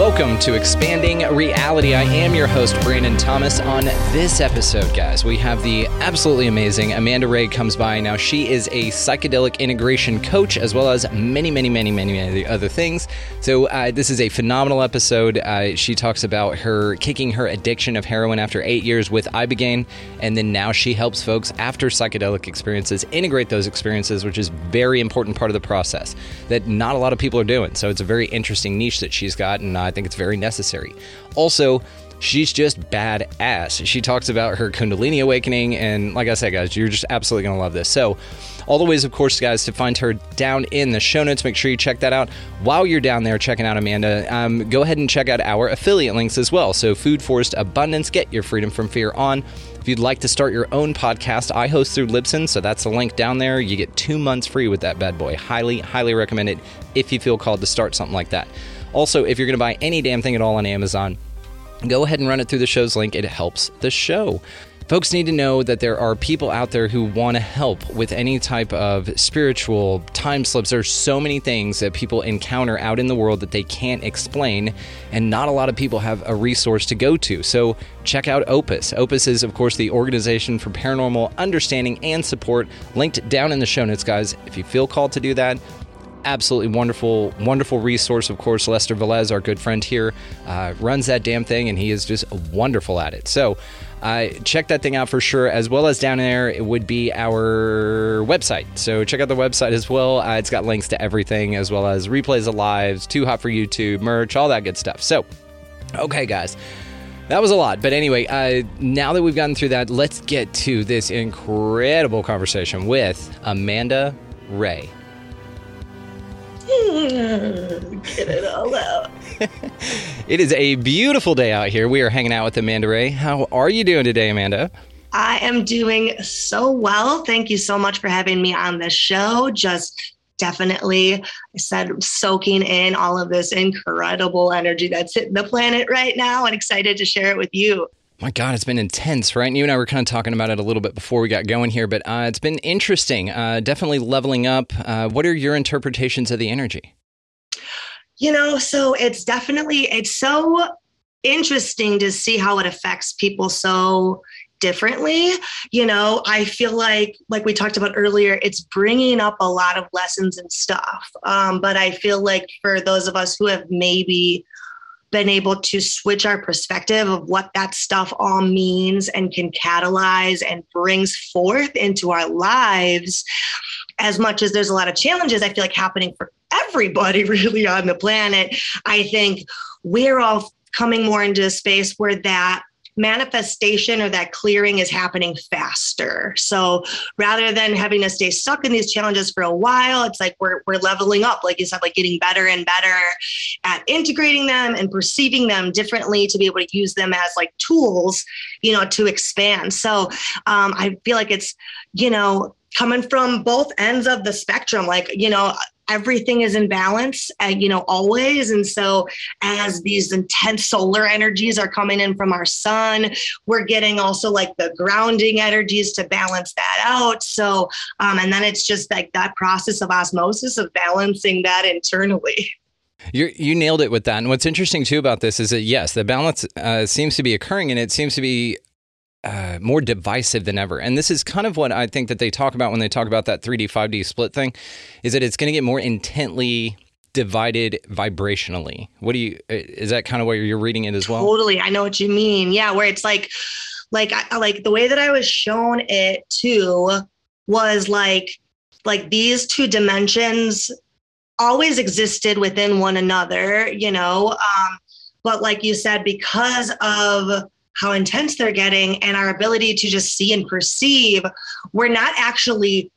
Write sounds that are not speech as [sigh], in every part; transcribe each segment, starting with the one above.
Welcome to Expanding Reality. I am your host, Brandon Thomas. On this episode, guys, we have the absolutely amazing Amanda Rae comes by. Now, she is a psychedelic integration coach as well as many, many, many, many, many other things. So, uh, this is a phenomenal episode. Uh, she talks about her kicking her addiction of heroin after eight years with Ibogaine, and then now she helps folks after psychedelic experiences integrate those experiences, which is very important part of the process that not a lot of people are doing. So, it's a very interesting niche that she's got, and I think it's very necessary. Also, she's just badass. She talks about her Kundalini awakening, and like I said, guys, you're just absolutely gonna love this. So, all the ways, of course, guys, to find her down in the show notes. Make sure you check that out. While you're down there checking out Amanda, um, go ahead and check out our affiliate links as well. So, Food Forest Abundance, get your freedom from fear on. If you'd like to start your own podcast, I host through Libsyn, so that's the link down there. You get two months free with that bad boy. Highly, highly recommend it if you feel called to start something like that. Also, if you're going to buy any damn thing at all on Amazon, go ahead and run it through the show's link. It helps the show. Folks need to know that there are people out there who want to help with any type of spiritual time slips. There's so many things that people encounter out in the world that they can't explain, and not a lot of people have a resource to go to. So check out Opus. Opus is, of course, the organization for paranormal understanding and support, linked down in the show notes, guys. If you feel called to do that, absolutely wonderful, wonderful resource. Of course, Lester Velez, our good friend here, uh, runs that damn thing, and he is just wonderful at it. So, uh, check that thing out for sure. As well as down there, it would be our website. So check out the website as well. Uh, it's got links to everything, as well as replays of lives, Too Hot for YouTube, merch, all that good stuff. So, okay, guys. That was a lot. But anyway, uh, now that we've gotten through that, let's get to this incredible conversation with Amanda Rae. [laughs] Get it all out. [laughs] it is a beautiful day out here. We are hanging out with Amanda Rae. How are you doing today, Amanda? I am doing so well. Thank you so much for having me on the show. Just definitely, I said, soaking in all of this incredible energy that's hitting the planet right now and excited to share it with you. My God, it's been intense, right? And you and I were kind of talking about it a little bit before we got going here, but uh, it's been interesting. Uh, definitely leveling up. Uh, what are your interpretations of the energy? You know, so it's definitely it's so interesting to see how it affects people so differently you know i feel like like we talked about earlier it's bringing up a lot of lessons and stuff um, but i feel like for those of us who have maybe been able to switch our perspective of what that stuff all means and can catalyze and brings forth into our lives. As much as there's a lot of challenges i feel like happening for everybody [laughs] really on the planet i think we're all coming more into a space where that manifestation or that clearing is happening faster. So rather than having to stay stuck in these challenges for a while, it's like we're, we're leveling up, like you said, like getting better and better at integrating them and perceiving them differently to be able to use them as like tools, you know, to expand. So um, I feel like it's, you know, coming from both ends of the spectrum, like, you know, everything is in balance, uh, you know, always. And so, as these intense solar energies are coming in from our sun, we're getting also like the grounding energies to balance that out. So, um, and then it's just like that process of osmosis of balancing that internally. you you nailed it with that. And what's interesting too about this is that yes, the balance uh, seems to be occurring, and it seems to be uh, more divisive than ever. And this is kind of what I think that they talk about when they talk about that 3D 5D split thing, is that it's going to get more intently divided vibrationally. What do you? Is that kind of what you're reading it as well? Totally, I know what you mean. Yeah, where it's like, like, I, like the way that I was shown it too was like like these two dimensions always existed within one another, you know. Um, but like you said, because of how intense they're getting and our ability to just see and perceive, we're not actually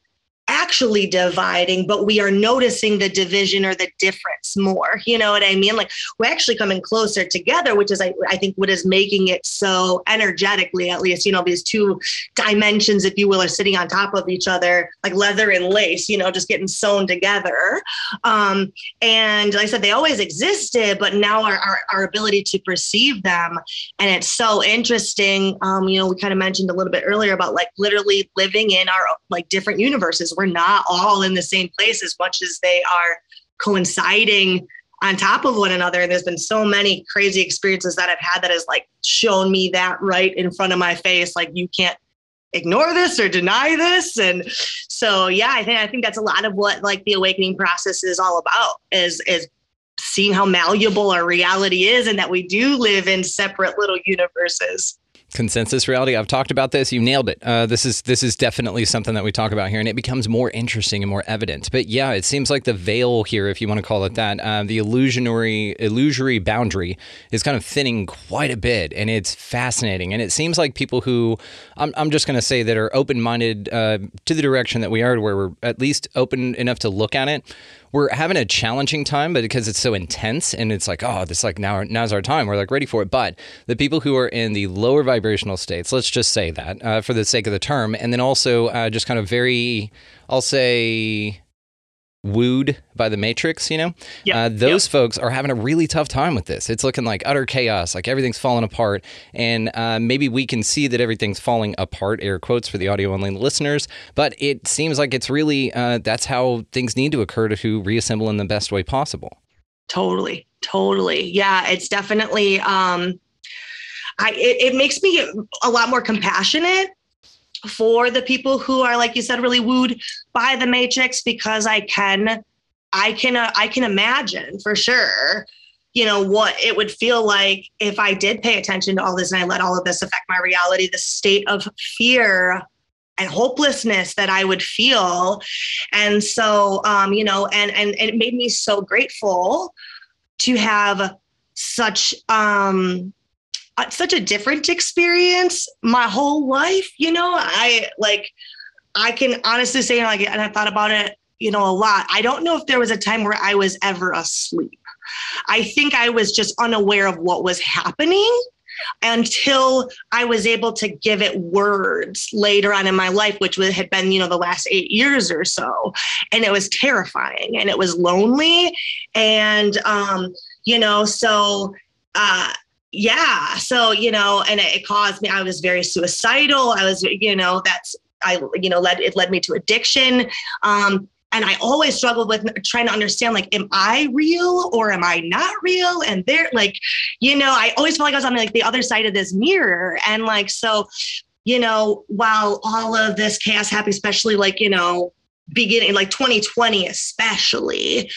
actually dividing, but we are noticing the division or the difference more. You know what I mean? Like we're actually coming closer together, which is, I, I think, what is making it so energetically, at least, you know, these two dimensions, if you will, are sitting on top of each other, like leather and lace, you know, just getting sewn together. Um, and like I said, they always existed, but now our, our, our ability to perceive them. And it's so interesting. Um, you know, we kind of mentioned a little bit earlier about like literally living in our like different universes we're not all in the same place as much as they are coinciding on top of one another. And there's been so many crazy experiences that I've had that has like shown me that right in front of my face. Like you can't ignore this or deny this. And so yeah, I think I think that's a lot of what like the awakening process is all about is is seeing how malleable our reality is and that we do live in separate little universes consensus reality. I've talked about this. You nailed it. Uh, this is this is definitely something that we talk about here and it becomes more interesting and more evident. But yeah it seems like the veil here if you want to call it that uh, the illusionary illusory boundary is kind of thinning quite a bit and it's fascinating. And it seems like people who i'm, I'm just going to say that are open-minded uh, to the direction that we are where we're at least open enough to look at it we're having a challenging time, but because it's so intense and it's like, oh, this like now now's our time. We're like ready for it. But the people who are in the lower vibrational states, let's just say that uh, for the sake of the term, and then also uh, just kind of very, I'll say wooed by the matrix you know yep. uh, those yep. folks are having a really tough time with this it's looking like utter chaos like everything's falling apart and uh, maybe we can see that everything's falling apart air quotes for the audio only listeners but it seems like it's really uh, that's how things need to occur to reassemble in the best way possible totally totally yeah it's definitely um I, it, it makes me a lot more compassionate for the people who are like you said really wooed by the matrix because i can i can uh, i can imagine for sure you know what it would feel like if i did pay attention to all this and i let all of this affect my reality the state of fear and hopelessness that i would feel. And so um you know and and, and it made me so grateful to have such um such a different experience my whole life. You know, I like, I can honestly say, like, and I thought about it, you know, a lot. I don't know if there was a time where I was ever asleep. I think I was just unaware of what was happening until I was able to give it words later on in my life, which had been, you know, the last eight years or so. And it was terrifying and it was lonely. And, um, you know, so, uh, yeah. So you know and it caused me i was very suicidal. I was you know that's i you know led it led me to addiction. Um and i always struggled with trying to understand like am i real or am i not real? And they're like you know i always felt like i was on like the other side of this mirror. And like so you know while all of this chaos happened especially like you know beginning like 2020 especially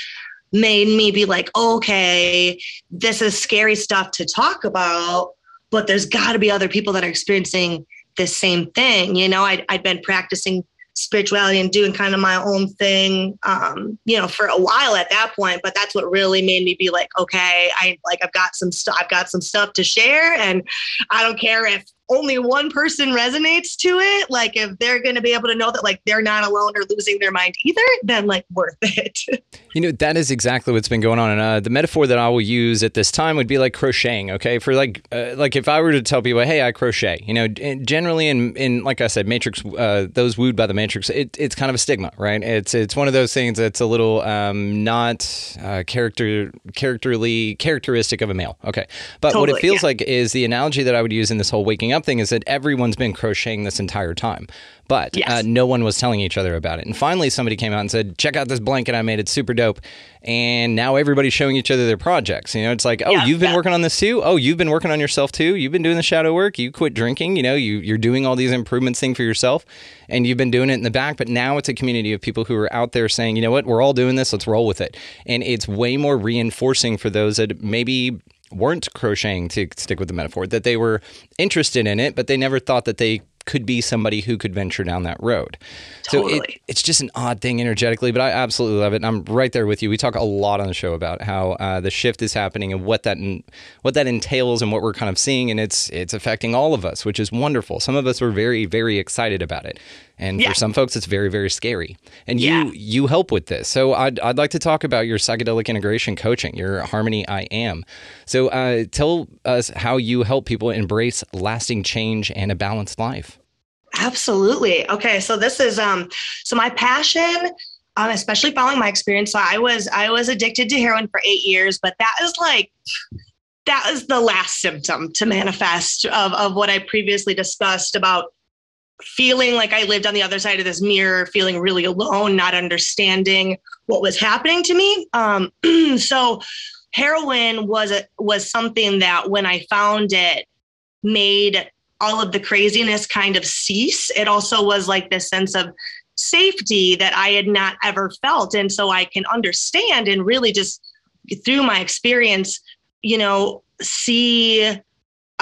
made me be like, okay, this is scary stuff to talk about, but there's got to be other people that are experiencing the same thing. You know, I'd, I'd been practicing spirituality and doing kind of my own thing, um, you know, for a while at that point. But that's what really made me be like, okay, I like I've got some stuff, I've got some stuff to share, and I don't care if only one person resonates to it, like if they're going to be able to know that like they're not alone or losing their mind either, then like worth it. [laughs] you know, that is exactly what's been going on. And uh, the metaphor that I will use at this time would be like crocheting. Okay, for like uh, like if I were to tell people, hey, I crochet. You know, generally in in like I said, Matrix, uh, those wooed by the Matrix, it, it's kind of a stigma, right? It's it's one of those things that's a little um, not uh, character characterly characteristic of a male. Okay, but totally, what it feels yeah. like is the analogy that I would use in this whole waking up up thing is that everyone's been crocheting this entire time, but yes. uh, no one was telling each other about it. And finally, somebody came out and said, "Check out this blanket I made. It's super dope." And now everybody's showing each other their projects. You know, it's like, "Oh, yeah, you've been yeah. working on this too. Oh, you've been working on yourself too. You've been doing the shadow work. You quit drinking. You know, you you're doing all these improvements thing for yourself, and you've been doing it in the back. But now it's a community of people who are out there saying, "You know what? We're all doing this. Let's roll with it." And it's way more reinforcing for those that maybe weren't crocheting to stick with the metaphor that they were interested in it but they never thought that they could be somebody who could venture down that road. So it, it's just an odd thing energetically, but I absolutely love it. And I'm right there with you. We talk a lot on the show about how uh, the shift is happening and what that what that entails and what we're kind of seeing, and it's it's affecting all of us, which is wonderful. Some of us are very very excited about it, and Yeah. for some folks, it's very very scary. And Yeah. you you help with this, so I'd I'd like to talk about your psychedelic integration coaching, your Harmony I Am. So uh, tell us how you help people embrace lasting change and a balanced life. Absolutely. Okay, so this is um so my passion um especially following my experience so I was I was addicted to heroin for 8 years but that is like that was the last symptom to manifest of of what I previously discussed about feeling like I lived on the other side of this mirror, feeling really alone, not understanding what was happening to me. Um [clears throat] so heroin was a, was something that when I found it made all of the craziness kind of cease. It also was like this sense of safety that I had not ever felt. And so I can understand and really just through my experience, you know, see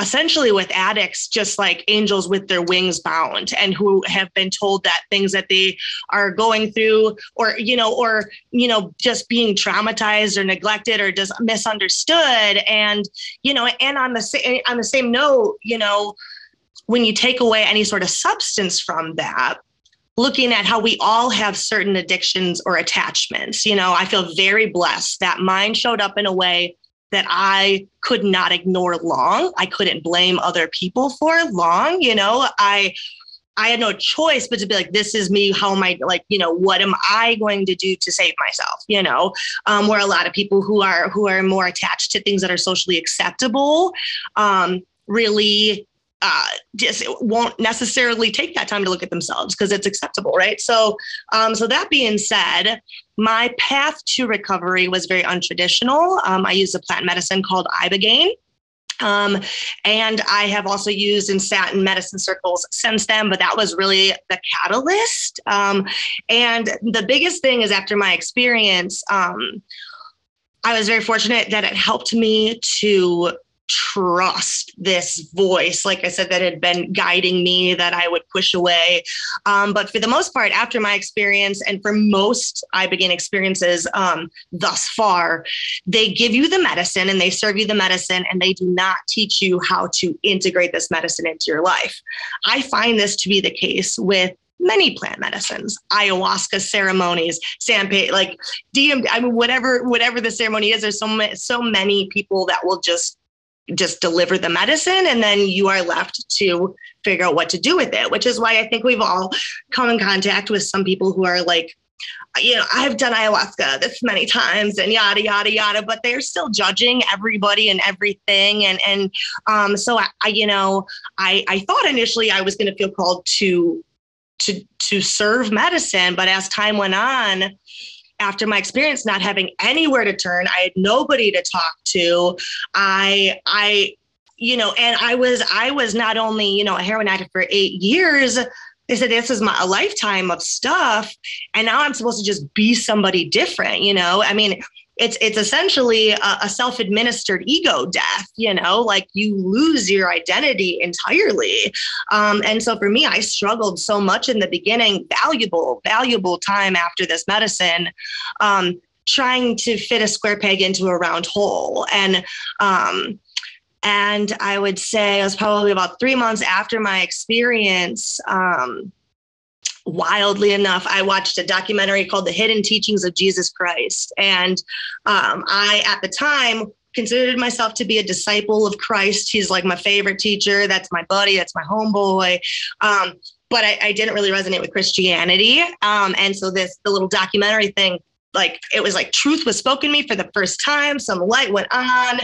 essentially with addicts just like angels with their wings bound and who have been told that things that they are going through or you know or you know just being traumatized or neglected or just misunderstood. And you know and on the same on the same note you know when you take away any sort of substance from that looking at how we all have certain addictions or attachments you know i feel very blessed that mine showed up in a way that I could not ignore long. I couldn't blame other people for long. You know, I I had no choice but to be like, this is me. How am I like, you know, what am I going to do to save myself? You know, um, where a lot of people who are who are more attached to things that are socially acceptable, um, really uh, just won't necessarily take that time to look at themselves because it's acceptable, right? So, um, so that being said, my path to recovery was very untraditional. Um, I used a plant medicine called ibogaine. Um, and I have also used and sat in medicine circles since then, but that was really the catalyst. Um, and the biggest thing is after my experience, um, I was very fortunate that it helped me to trust this voice, like I said, that had been guiding me that I would push away. Um, but for the most part, after my experience, and for most ibogaine experiences um, thus far, they give you the medicine and they serve you the medicine, and they do not teach you how to integrate this medicine into your life. I find this to be the case with many plant medicines, ayahuasca ceremonies, sandpa, like DMT, I mean, whatever, whatever the ceremony is, there's so many, so many people that will just just deliver the medicine and then you are left to figure out what to do with it which is why i think we've all come in contact with some people who are like you know i've done ayahuasca this many times and yada yada yada but they're still judging everybody and everything. And and um so i, I you know i i thought initially i was going to feel called to to to serve medicine but as time went on after my experience not having anywhere to turn i had nobody to talk to. I i you know and i was i was not only you know a heroin addict for eight years they said this is my a lifetime of stuff and now i'm supposed to just be somebody different you know? I mean it's it's essentially a, a self-administered ego death you know like you lose your identity entirely. Um, and so for me i struggled so much in the beginning valuable valuable time after this medicine um, trying to fit a square peg into a round hole. And um, and i would say it was probably about three months after my experience um, wildly enough, I watched a documentary called The Hidden Teachings of Jesus Christ. And um, I, at the time, considered myself to be a disciple of Christ. He's like my favorite teacher. That's my buddy. That's my homeboy. Um, but I, I, didn't really resonate with Christianity. Um, and so this, the little documentary thing, like it was like truth was spoken to me for the first time. Some light went on.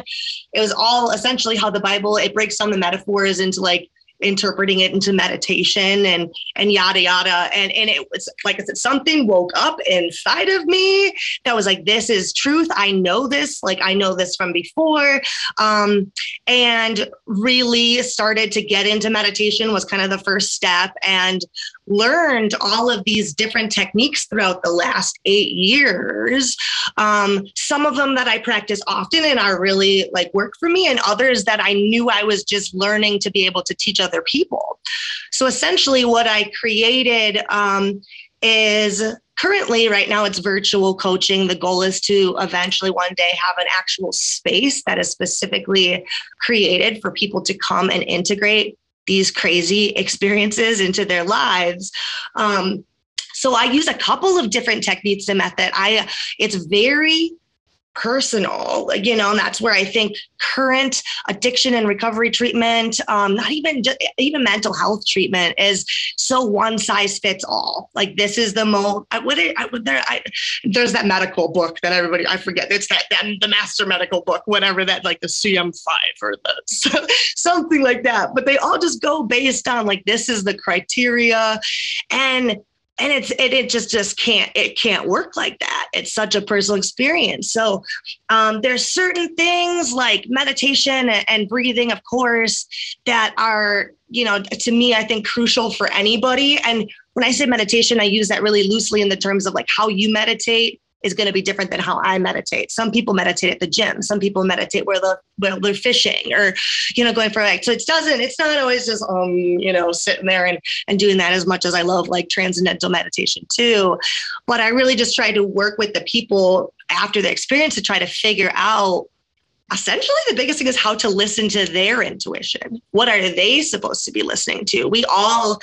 It was all essentially how the Bible, it breaks down the metaphors into like, interpreting it into meditation and and yada yada. And and it was like I said something woke up inside of me that was like this is truth. I know this. Like I know this from before. Um and really started to get into meditation was kind of the first step. And learned all of these different techniques throughout the last eight years. Um, some of them that I practice often and are really like work for me, and others that I knew I was just learning to be able to teach other people. So essentially, what I created um, is currently right now it's virtual coaching the goal is to eventually one day have an actual space that is specifically created for people to come and integrate these crazy experiences into their lives. Um, so i use a couple of different techniques and method. I it's very personal you know and that's where i think current addiction and recovery treatment um, not even just even mental health treatment is so one size fits all like this is the most I, would. I there, I, there's that medical book that everybody i forget it's that, that the master medical book whatever that like the DSM-5 or the [laughs] something like that but they all just go based on like this is the criteria and and it's it, it just just can't it can't work like that. It's such a personal experience. So um, there's certain things like meditation and, and breathing of course that are you know to me i think crucial for anybody. And when i say meditation i use that really loosely in the terms of like how you meditate is going to be different than how I meditate. Some people meditate at the gym. Some people meditate where they're, where they're fishing or, you know, going for a like, so it doesn't, it's not always just, um, you know, sitting there and, and doing that as much as I love like transcendental meditation too. But I really just try to work with the people after the experience to try to figure out essentially the biggest thing is how to listen to their intuition. What are they supposed to be listening to? We all,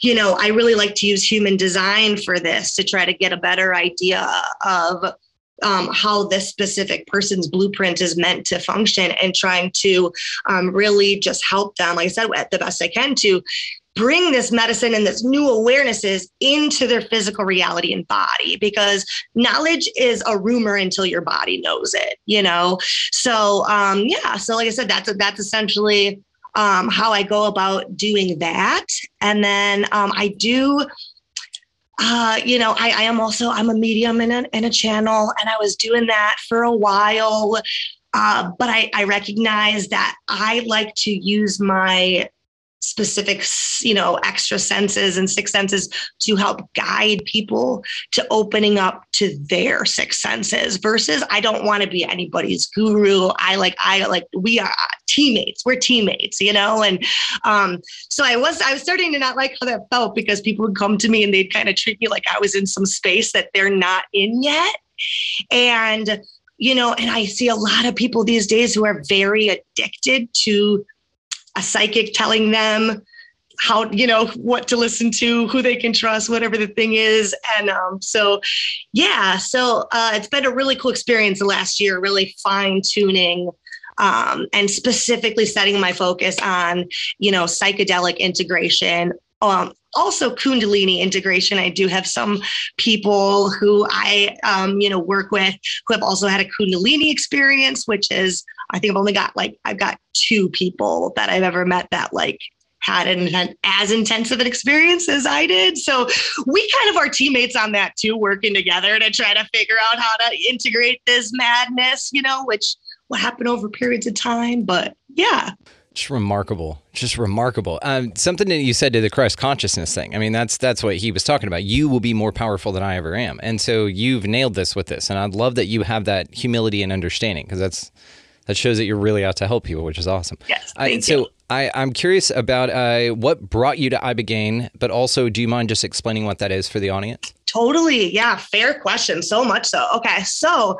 you know, I really like to use human design for this to try to get a better idea of um, how this specific person's blueprint is meant to function and trying to um, really just help them, like I said, the best I can to bring this medicine and this new awarenesses into their physical reality and body because knowledge is a rumor until your body knows it you know so um yeah so like i said that's that's essentially um how i go about doing that and then um i do uh, you know, I, I am also I'm a medium in a, a channel, and I was doing that for a while. Uh, but I, I recognize that I like to use my specific you know extra senses and six senses to help guide people to opening up to their six senses versus i don't want to be anybody's guru. I like i like we are teammates we're teammates you know? And um so i was i was starting to not like how that felt because people would come to me and they'd kind of treat me like i was in some space that they're not in yet. And you know and i see a lot of people these days who are very addicted to a psychic telling them how you know what to listen to who they can trust whatever the thing is. And um, so yeah so uh, it's been a really cool experience the last year really fine tuning um, and specifically setting my focus on you know psychedelic integration. Um, also kundalini integration. I do have some people who i um, you know work with who have also had a kundalini experience which is i think i've only got like i've got two people that i've ever met that like had an, as intensive an experience as I did. So we kind of are teammates on that too, working together to try to figure out how to integrate this madness, you know, which will happen over periods of time. But yeah. Just remarkable, just remarkable. Um, something that you said to the Christ consciousness thing. I mean, that's that's what he was talking about. You will be more powerful than I ever am, and so you've nailed this with this. And I love that you have that humility and understanding because that's that shows that you're really out to help people, which is awesome. Yes, thank uh, so you. I, I'm curious about uh, what brought you to Ibogaine, but also, do you mind just explaining what that is for the audience? Totally. Yeah. Fair question. So much so. Okay. So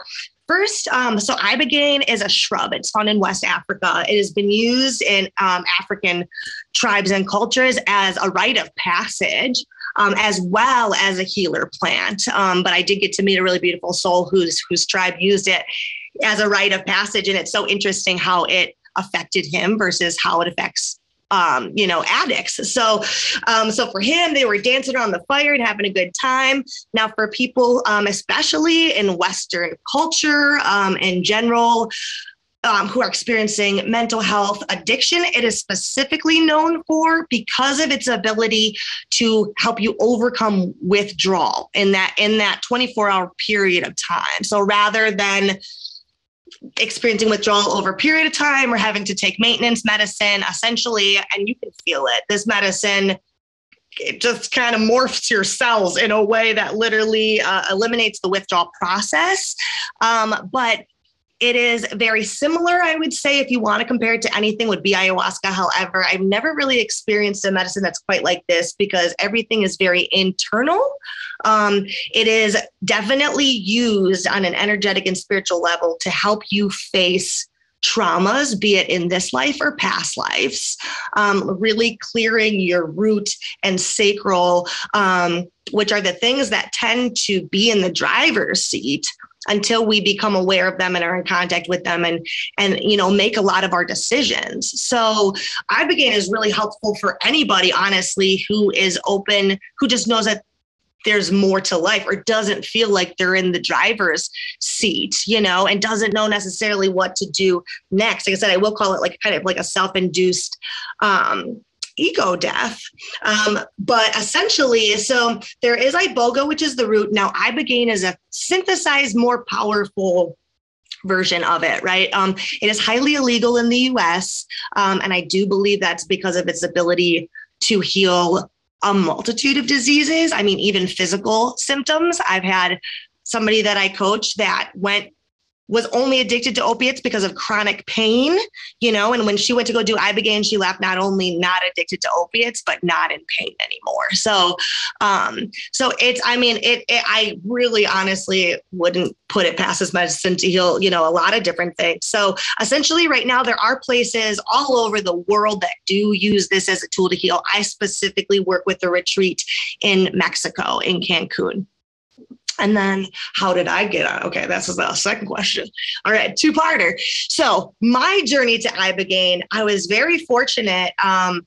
First, um, so ibogaine is a shrub. It's found in West Africa. It has been used in um, African tribes and cultures as a rite of passage, um, as well as a healer plant. Um, but I did get to meet a really beautiful soul whose whose tribe used it as a rite of passage, and it's so interesting how it affected him versus how it affects um, you know, addicts. So, um, so for him, they were dancing around the fire and having a good time. Now, for people, um, especially in Western culture um, in general, um, who are experiencing mental health addiction. It is specifically known for because of its ability to help you overcome withdrawal in that in that 24 hour period of time. So rather than experiencing withdrawal over a period of time or having to take maintenance medicine essentially and you can feel it this medicine it just kind of morphs your cells in a way that literally uh, eliminates the withdrawal process. Um, but it is very similar, I would say, if you want to compare it to anything, would be ayahuasca. However, I've never really experienced a medicine that's quite like this because everything is very internal. Um, it is definitely used on an energetic and spiritual level to help you face traumas, be it in this life or past lives, um, really clearing your root and sacral, um, which are the things that tend to be in the driver's seat until we become aware of them and are in contact with them and and you know make a lot of our decisions. So ibogaine is really helpful for anybody honestly who is open who just knows that there's more to life or doesn't feel like they're in the driver's seat, you know, and doesn't know necessarily what to do next. Like I said, I will call it like kind of like a self-induced um, ego death. Um, but essentially, so there is iboga, which is the root. Now, ibogaine is a synthesized, more powerful version of it, right? Um, it is highly illegal in the US. Um, and I do believe that's because of its ability to heal a multitude of diseases. I mean, even physical symptoms. I've had somebody that I coach that went was only addicted to opiates because of chronic pain, you know, and when she went to go do Ibogaine, she left not only not addicted to opiates, but not in pain anymore. So, um, so it's, I mean, it, it, I really honestly wouldn't put it past this medicine to heal, you know, a lot of different things. So essentially right now there are places all over the world that do use this as a tool to heal. I specifically work with the retreat in Mexico, in Cancun. And then how did I get on? Okay, that's the second question. All right, two parter. So my journey to Ibogaine, I was very fortunate um,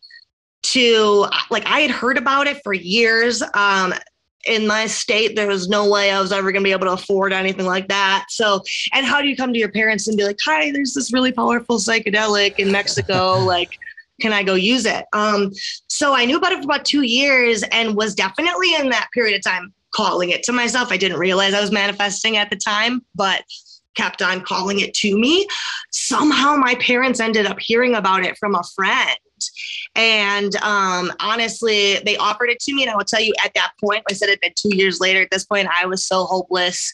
to like I had heard about it for years. Um, in my state, there was no way I was ever going to be able to afford anything like that. So, and how do you come to your parents and be like, "Hi, there's this really powerful psychedelic in Mexico, [laughs] like." Can I go use it? Um, so I knew about it for about two years and was definitely in that period of time calling it to myself. I didn't realize I was manifesting at the time, but kept on calling it to me. Somehow my parents ended up hearing about it from a friend. And um, honestly, they offered it to me. And I will tell you at that point, I said it had been two years later. At this point, I was so hopeless.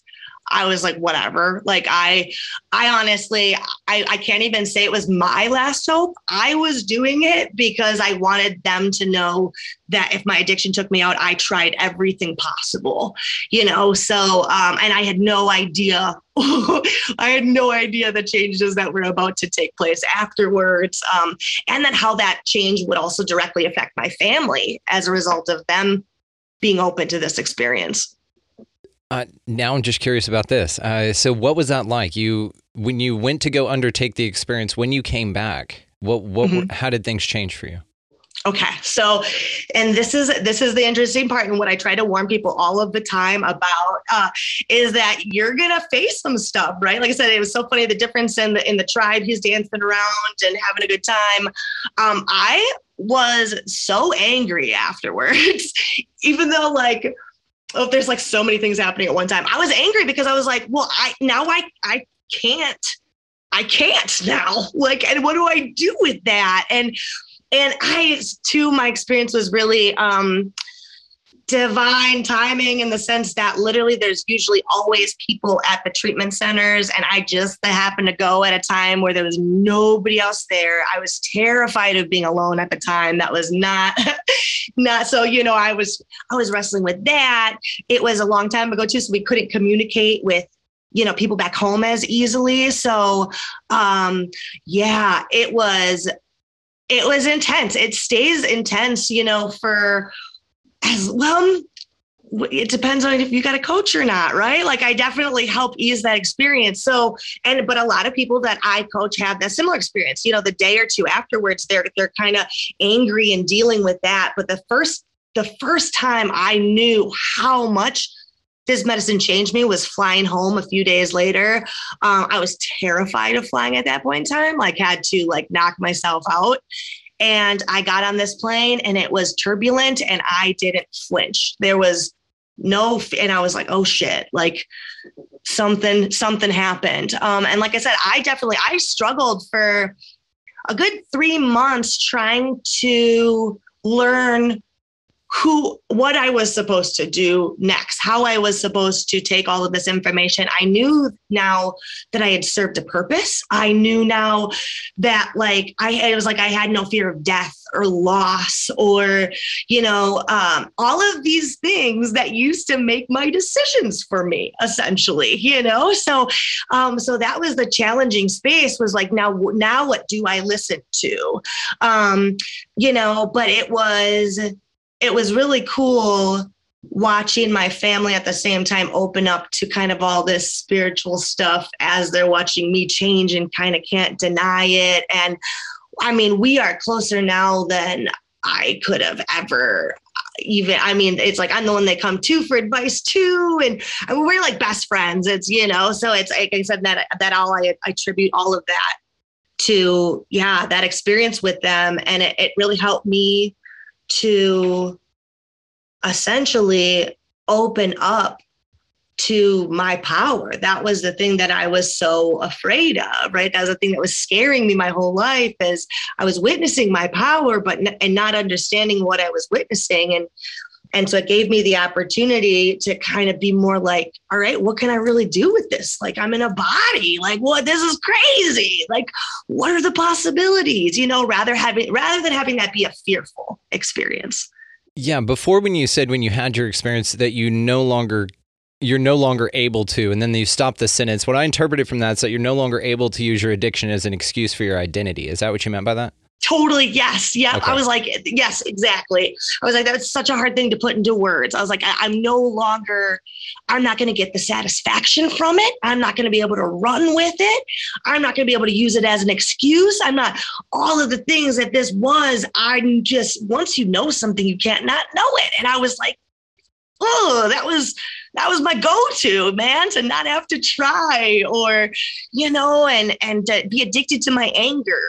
I was like, whatever. Like I, I honestly, I, I can't even say it was my last hope. I was doing it because I wanted them to know that if my addiction took me out, I tried everything possible, you know? So, um, and I had no idea. [laughs] I had no idea the changes that were about to take place afterwards. Um, and then how that change would also directly affect my family as a result of them being open to this experience. Uh, now I'm just curious about this. Uh, so, what was that like? You when you went to go undertake the experience, when you came back, what what mm-hmm. how did things change for you? Okay, so and this is this is the interesting part, and what I try to warn people all of the time about uh, is that you're gonna face some stuff, right? Like I said, it was so funny the difference in the in the tribe. He's dancing around and having a good time. Um, I was so angry afterwards, [laughs] even though like oh, there's like so many things happening at one time. I was angry because I was like, well, I now I I can't, I can't now. [laughs] Like, and what do I do with that? And and I too, my experience was really um divine timing in the sense that literally there's usually always people at the treatment centers and i just happened to go at a time where there was nobody else there. I was terrified of being alone at the time. That was not [laughs] not so you know i was i was wrestling with that. It was a long time ago too so we couldn't communicate with you know people back home as easily. So um yeah it was it was intense. It stays intense you know for as well it depends on if you got a coach or not right? Like i definitely help ease that experience. So and but a lot of people that i coach have that similar experience you know the day or two afterwards they're they're kind of angry and dealing with that. But the first the first time i knew how much this medicine changed me was flying home a few days later. Um, i was terrified of flying at that point in time like had to like knock myself out and I got on this plane and it was turbulent and I didn't flinch. There was no, and I was like, oh shit, like something, something happened. Um, and like I said, I definitely, I struggled for a good three months trying to learn who what I was supposed to do next, how I was supposed to take all of this information. I knew now that I had served a purpose. I knew now that like I it was like I had no fear of death or loss or you know um, all of these things that used to make my decisions for me essentially you know so um, so that was the challenging space was like now now what do I listen to um, you know but it was it was really cool watching my family at the same time open up to kind of all this spiritual stuff as they're watching me change and kind of can't deny it. And I mean, we are closer now than I could have ever uh, even i mean it's like i'm the one they come to for advice too and I mean, we're like best friends it's you know so it's like i said that that all i attribute all of that to yeah that experience with them and it, it really helped me to essentially open up to my power. That was the thing that I was so afraid of, right? That was the thing that was scaring me my whole life is I was witnessing my power, but n- and not understanding what I was witnessing. And and so it gave me the opportunity to kind of be more like, all right, what can I really do with this? Like I'm in a body. Like what this is crazy. Like what are the possibilities? You know, rather having rather than having that be a fearful experience. Yeah, before when you said when you had your experience that you no longer you're no longer able to and then you stop the sentence what i interpreted from that is that you're no longer able to use your addiction as an excuse for your identity is that what you meant by that Totally. Yes. Yeah. Okay. I was like, yes, exactly. I was like, that's such a hard thing to put into words. I was like, I, am no longer, I'm not going to get the satisfaction from it. I'm not going to be able to run with it. I'm not going to be able to use it as an excuse. I'm not all of the things that this was. I'm just, once you know something, you can't not know it. And I was like, oh, that was, that was my go-to man to not have to try or, you know, and, and to be addicted to my anger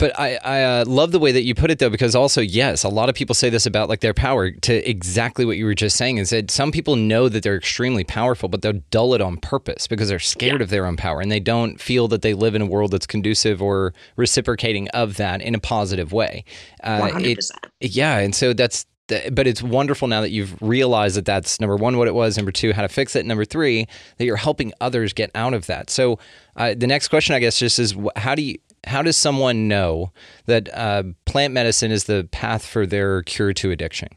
but I, I uh, love the way that you put it though, because also, yes, a lot of people say this about like their power to exactly what you were just saying is that some people know that they're extremely powerful, but they'll dull it on purpose because they're scared yeah. of their own power and they don't feel that they live in a world that's conducive or reciprocating of that in a positive way. Uh, 100%. It, yeah. And so that's, but it's wonderful now that you've realized that that's number one what it was number two how to fix it number three that you're helping others get out of that so uh, the next question i guess just is how do you how does someone know that uh, plant medicine is the path for their cure to addiction?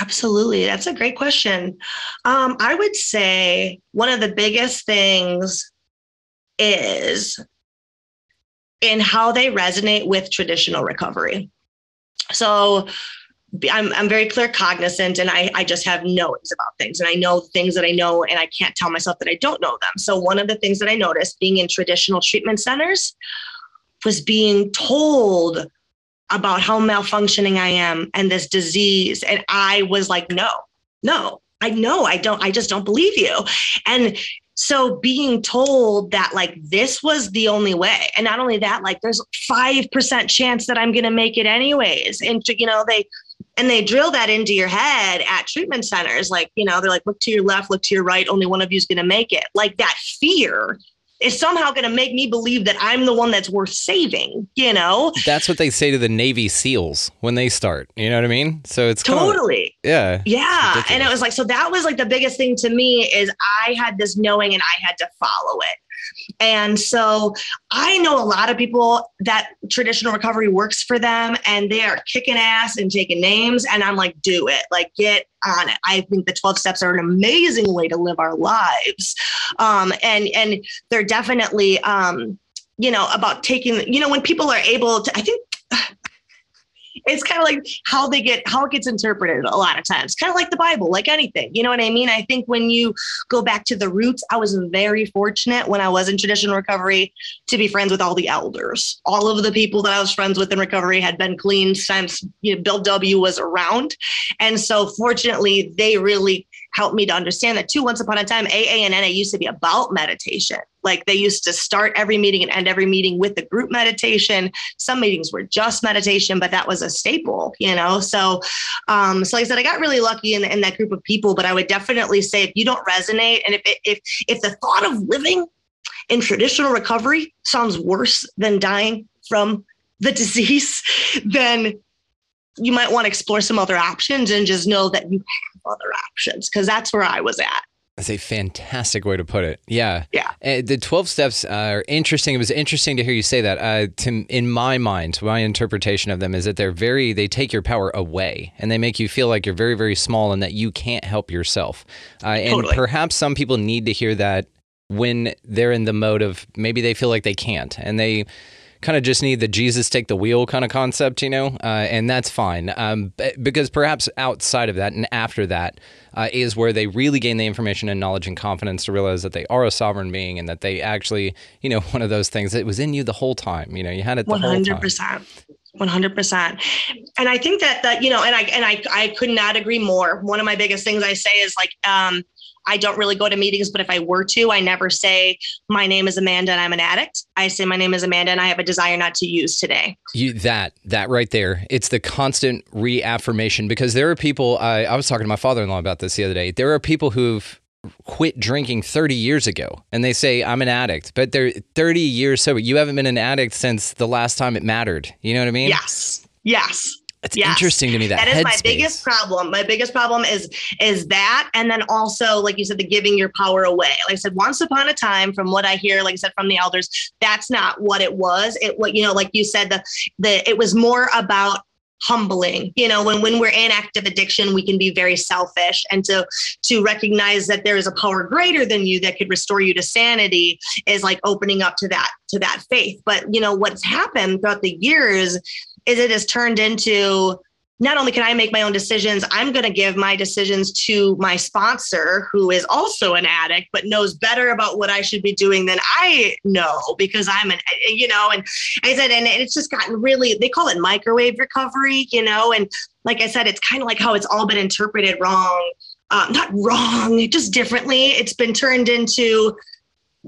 Absolutely. That's a great question. Um, I would say one of the biggest things is in how they resonate with traditional recovery. So I'm, I'm very clear cognizant and I, I just have knowings about things and I know things that I know and I can't tell myself that I don't know them. So one of the things that I noticed being in traditional treatment centers was being told about how malfunctioning I am and this disease. And I was like, no, no, I know I don't, I just don't believe you. And so being told that like this was the only way, and not only that, like there's 5% chance that I'm going to make it anyways. And, you know, they, and they drill that into your head at treatment centers. Like, you know, they're like, look to your left, look to your right, only one of you is going to make it. Like that fear is somehow going to make me believe that I'm the one that's worth saving, you know? That's what they say to the Navy SEALs when they start. You know what I mean? So it's totally. yeah. Yeah. And it was like, so that was like the biggest thing to me is I had this knowing and I had to follow it. And so I know a lot of people that traditional recovery works for them and they are kicking ass and taking names. And I'm like, do it, like get on it. I think the 12 steps are an amazing way to live our lives. Um, and, and they're definitely, um, you know, about taking, you know, when people are able to, I think it's kind of like how they get how it gets interpreted a lot of times. Kind of like the bible like anything you know what i mean? I think when you go back to the roots i was very fortunate when i was in traditional recovery to be friends with all the elders. All of the people that i was friends with in recovery had been clean since you know, bill w was around. And so fortunately they really helped me to understand that too. Once upon a time, AA and NA used to be about meditation. Like they used to start every meeting and end every meeting with the group meditation. Some meetings were just meditation, but that was a staple, you know? So, um, so like I said, I got really lucky in, in that group of people, but I would definitely say if you don't resonate and if, if, if the thought of living in traditional recovery sounds worse than dying from the [laughs] disease, then you might want to explore some other options and just know that you have other options because that's where I was at. That's a fantastic way to put it. Yeah. Yeah. Uh, the 12 steps are interesting. It was interesting to hear you say that. Uh, to, in my mind, my interpretation of them is that they're very, they take your power away and they make you feel like you're very, very small and that you can't help yourself. Uh, and perhaps some people need to hear that when they're in the mode of maybe they feel like they can't and they kind of just need the Jesus take the wheel kind of concept, you know, uh, and that's fine. Um, because perhaps outside of that and after that uh, is where they really gain the information and knowledge and confidence to realize that they are a sovereign being and that they actually, you know, [laughs] one of those things that was in you the whole time. You know, you had it the One whole hundred time. percent. One hundred percent. And I think that that, you know, and I and I I could not agree more. One of my biggest things I say is like, um, I don't really go to meetings, but if I were to, I never say my name is Amanda and I'm an addict. I say my name is Amanda and I have a desire not to use today. You that that right there. It's the constant reaffirmation because there are people. I, I was talking to my father-in-law about this the other day. There are people who've quit drinking 30 years ago and they say I'm an addict, but they're 30 years sober. You haven't been an addict since the last time it mattered. You know what I mean? Yes. Yes. It's Yes. interesting to me that that is my biggest problem. My biggest problem is is that, and then also, like you said, the giving your power away. Like I said, once upon a time, from what I hear, like I said from the elders, that's not what it was. It what you know, like you said, the the it was more about humbling you know when when we're in active addiction we can be very selfish and to to recognize that there is a power greater than you that could restore you to sanity is like opening up to that to that faith but you know what's happened throughout the years is it has turned into not only can I make my own decisions, I'm going to give my decisions to my sponsor, who is also an addict, but knows better about what I should be doing than I know because I'm an, you know, and I said, and it's just gotten really, they call it microwave recovery, you know, and like I said, it's kind of like how it's all been interpreted wrong. Um, not wrong, [laughs] just differently. It's been turned into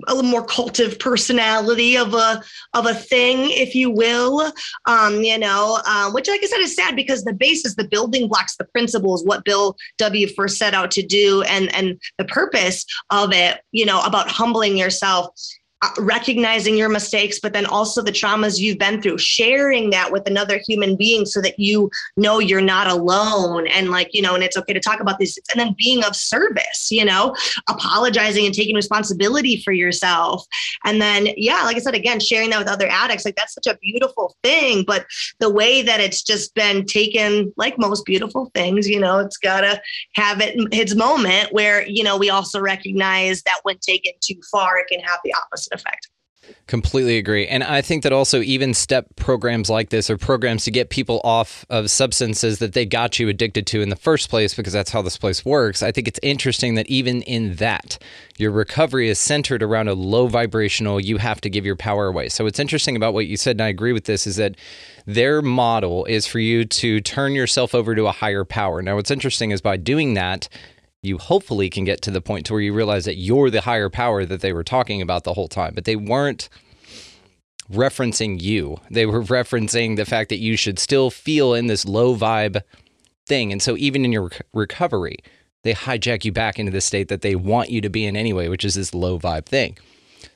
a little more cultive personality of a of a thing, if you will. Um, you know, um, which, like I said, is sad because the basis, the building blocks, the principles, what Bill W. first set out to do, and and the purpose of it, you know, about humbling yourself. Uh, Recognizing your mistakes, but then also the traumas you've been through, sharing that with another human being so that you know you're not alone and like, you know, and it's okay to talk about this. And then being of service, you know, apologizing and taking responsibility for yourself. And then, yeah, like I said, again, sharing that with other addicts, like that's such a beautiful thing. But the way that it's just been taken, like most beautiful things, you know, it's got to have it its moment where, you know, we also recognize that when taken too far, it can have the opposite effect. Completely agree. And I think that also even step programs like this are programs to get people off of substances that they got you addicted to in the first place because that's how this place works. I think it's interesting that even in that, your recovery is centered around a low vibrational, you have to give your power away. So what's interesting about what you said, and I agree with this, is that their model is for you to turn yourself over to a higher power. Now, what's interesting is by doing that, you hopefully can get to the point to where you realize that you're the higher power that they were talking about the whole time. But they weren't referencing you. They were [laughs] referencing the fact that you should still feel in this low vibe thing. And so even in your rec- recovery they hijack you back into the state that they want you to be in anyway which is this low vibe thing.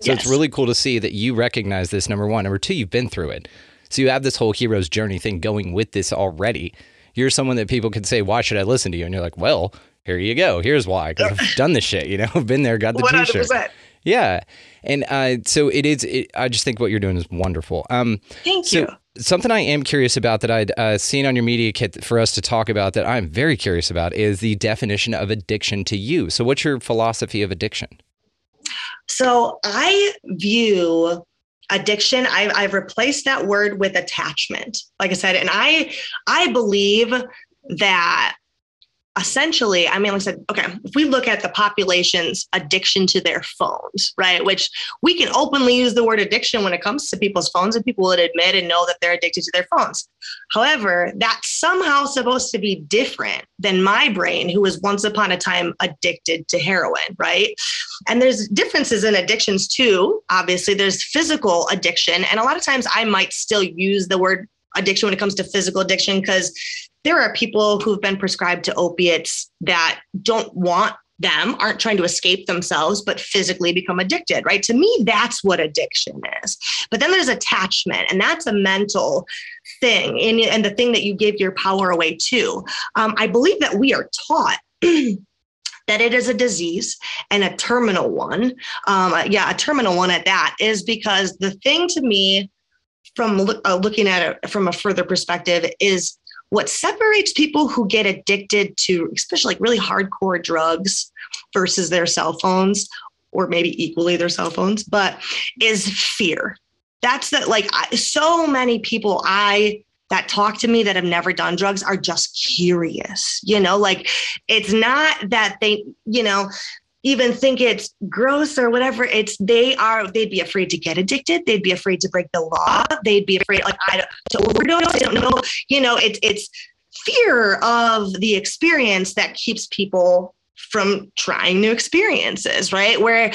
So it's really cool to see that you recognize this number one. Number two you've been through it. So you have this whole hero's journey thing going with this already. You're someone that people can say why should i listen to you? And you're like well here you go. Here's why. Because I've [laughs] done this shit. You know, I've [laughs] been there, got the One hundred t-shirt. Yeah, and uh, so it is. It, I just think what you're doing is wonderful. Um, Thank so you. something I am curious about that I'd uh, seen on your media kit for us to talk about that I'm very curious about is the definition of addiction to you. So, what's your philosophy of addiction? So I view addiction I've, I've replaced that word with attachment like i said and i i believe that essentially i mean like i said okay if we look at the population's addiction to their phones right which we can openly use the word addiction when it comes to people's phones and people would admit and know that they're addicted to their phones however that's somehow supposed to be different than my brain who was once upon a time addicted to heroin right and there's differences in addictions too. Obviously, there's physical addiction. And a lot of times I might still use the word addiction when it comes to physical addiction because there are people who've been prescribed to opiates that don't want them, aren't trying to escape themselves, but physically become addicted, right? To me, that's what addiction is. But then there's attachment, and that's a mental thing, and, and the thing that you give your power away to. Um, I believe that we are taught. [clears throat] that it is a disease and a terminal one. Um, yeah, a terminal one at that is because the thing to me, from look, uh, looking at it from a further perspective, is what separates people who get addicted to, especially like really hardcore drugs versus their cell phones, or maybe equally their cell phones, but is fear. That's that, like, I, so many people I that talk to me that have never done drugs are just curious. You know, like it's not that they, you know, even think it's gross or whatever. It's they are they'd be afraid to get addicted. They'd be afraid to break the law. They'd be afraid like I don't to overdose. They don't know. You know, it's it's fear of the experience that keeps people from trying new experiences, right? Where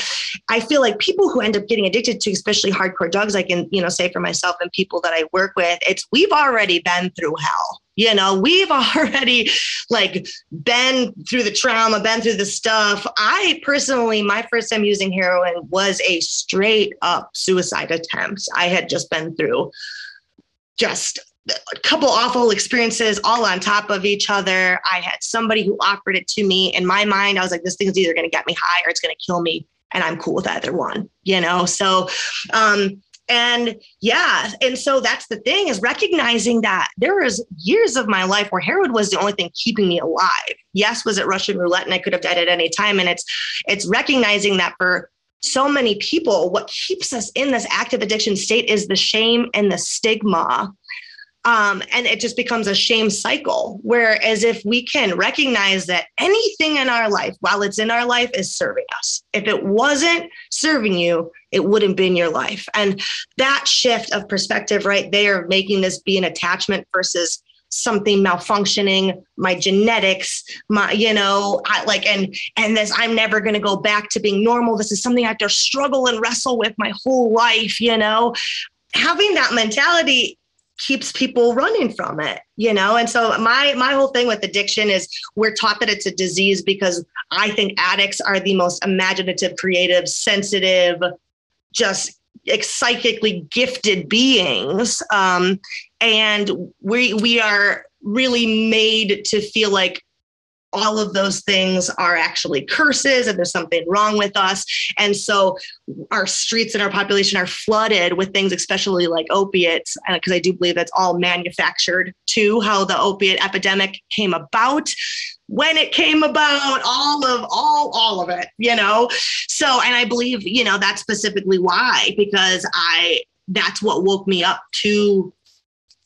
I feel like people who end up getting addicted to especially hardcore drugs, I can, you know, say for myself and people that I work with, it's we've already been through hell. You know, we've [laughs] already like been through the trauma, been through the stuff. I personally, my first time using heroin was a straight up suicide attempt. I had just been through just a couple awful experiences all on top of each other. I had somebody who offered it to me. In my mind, I was like, this thing's either going to get me high or it's going to kill me. And I'm cool with either one, you know? So, um, and yeah, and so that's the thing is recognizing that there was years of my life where heroin was the only thing keeping me alive. Yes, was it Russian roulette and I could have died at any time. And it's it's recognizing that for so many people, what keeps us in this active addiction state is the shame and the stigma um, and it just becomes a shame cycle. Whereas if we can recognize that anything in our life, while it's in our life, is serving us. If it wasn't serving you, it wouldn't be in your life. And that shift of perspective right there, making this be an attachment versus something malfunctioning my genetics my you know I, like and and this i'm never going to go back to being normal this is something i have to struggle and wrestle with my whole life you know having that mentality keeps people running from it you know? And so my my whole thing with addiction is we're taught that it's a disease because i think addicts are the most imaginative creative sensitive just psychically gifted beings. Um, and we we are really made to feel like all of those things are actually curses and there's something wrong with us. And so our streets and our population are flooded with things, especially like opiates, uh, because I do believe that's all manufactured to how the opiate epidemic came about. When it came about all of all all of it you know? So and i believe you know that's specifically why because i that's what woke me up to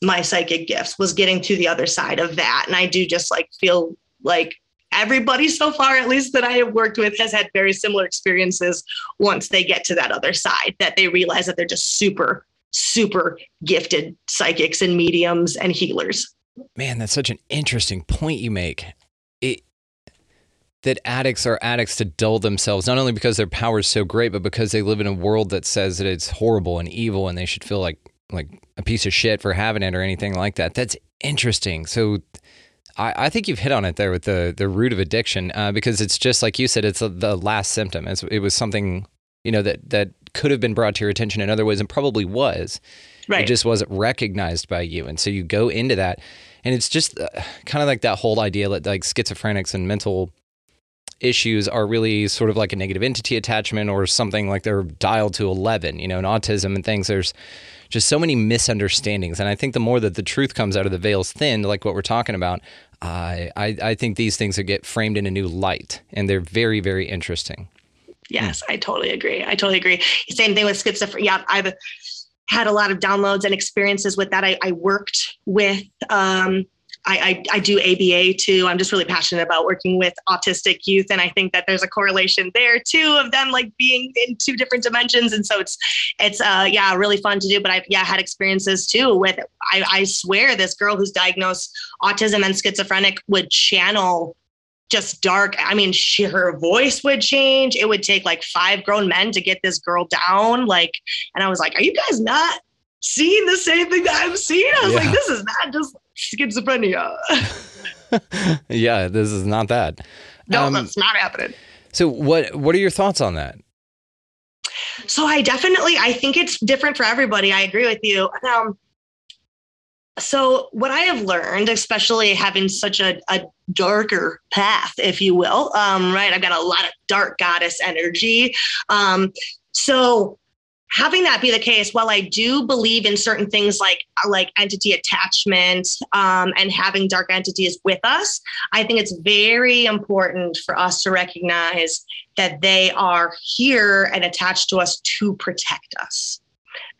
my psychic gifts was getting to the other side of that. And i do just like feel like everybody so far, at least that I have worked with, has had very similar experiences once they get to that other side, that they realize that they're just super, super gifted psychics and mediums and healers. Man, that's such an interesting point you make. It, that addicts are addicts to dull themselves, not only because their power is so great, but because they live in a world that says that it's horrible and evil and they should feel like like a piece of shit for having it or anything like that. That's interesting. So I, I think you've hit on it there with the the root of addiction uh, because it's just like you said, it's a, the last symptom. It's, it was something you know that that could have been brought to your attention in other ways and probably was. Right. It just wasn't recognized by you, and so you go into that, and it's just uh, kind of like that whole idea that like schizophrenics and mental issues are really sort of like a negative entity attachment or something like they're dialed to 11 you know in autism and things there's just so many misunderstandings and i think the more that the truth comes out of the veils thin like what we're talking about I, I, I think these things get framed in a new light, and they're very, very interesting. Yes, I totally agree. I totally agree. Same thing with schizophrenia. Yeah, I've had a lot of downloads and experiences with that. I, I worked with um, I, I, I, do ABA too. I'm just really passionate about working with autistic youth. And I think that there's a correlation there too of them like being in two different dimensions. And so it's, it's, uh, yeah, really fun to do. But I've, yeah, had experiences too with, I, I swear this girl who's diagnosed autism and schizophrenic would channel just dark. I mean, she, her voice would change. It would take like five grown men to get this girl down. Like, and I was like, are you guys not seeing the same thing that I'm seeing? I was yeah. like, this is not just schizophrenia. [laughs] yeah, this is not that. No, um, that's not happening. So what what are your thoughts on that? So I definitely I think it's different for everybody. I agree with you. Um, so what I have learned, especially having such a, a darker path, if you will, um, right? I've got a lot of dark goddess energy. Um, so having that be the case, while I do believe in certain things like like entity attachment um, and having dark entities with us, I think it's very important for us to recognize that they are here and attached to us to protect us.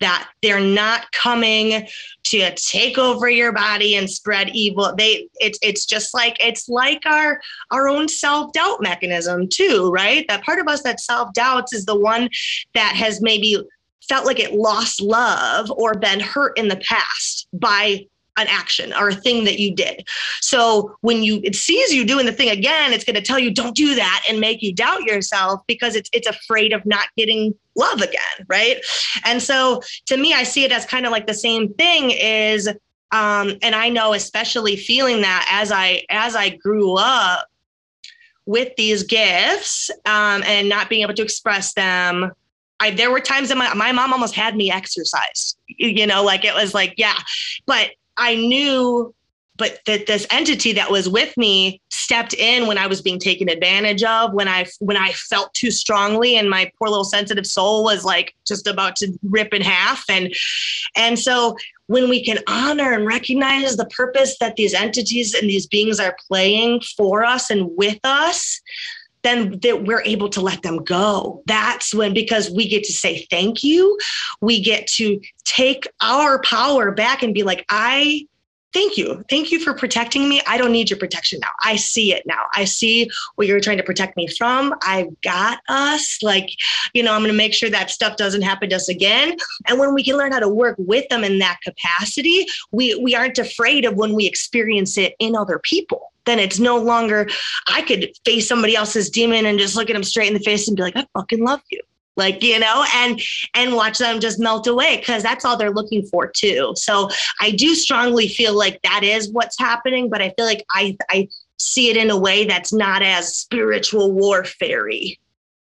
That they're not coming to take over your body and spread evil. They it's it's just like it's like our our own self-doubt mechanism too right? That part of us that self-doubts is the one that has maybe felt like it lost love or been hurt in the past by an action or a thing that you did. So when you it sees you doing the thing again, it's going to tell you don't do that and make you doubt yourself because it's it's afraid of not getting love again, right? And so to me, I see it as kind of like the same thing is um, and I know especially feeling that as I as I grew up with these gifts um, and not being able to express them I, there were times that my, my mom almost had me exercise, you know, like it was like, yeah, but I knew, but that this entity that was with me stepped in when I was being taken advantage of, when I when I felt too strongly, and my poor little sensitive soul was like just about to rip in half, and and so when we can honor and recognize the purpose that these entities and these beings are playing for us and with us then that we're able to let them go. That's when, because we get to say thank you, we get to take our power back and be like, I thank you. Thank you for protecting me. I don't need your protection now. I see it now. I see what you're trying to protect me from. I've got us. Like, you know, I'm going to make sure that stuff doesn't happen to us again. And when we can learn how to work with them in that capacity, we, we aren't afraid of when we experience it in other people then it's no longer I could face somebody else's demon and just look at them straight in the face and be like, I fucking love you. Like, you know, and and watch them just melt away because that's all they're looking for too. So I do strongly feel like that is what's happening, but I feel like I I see it in a way that's not as spiritual warfare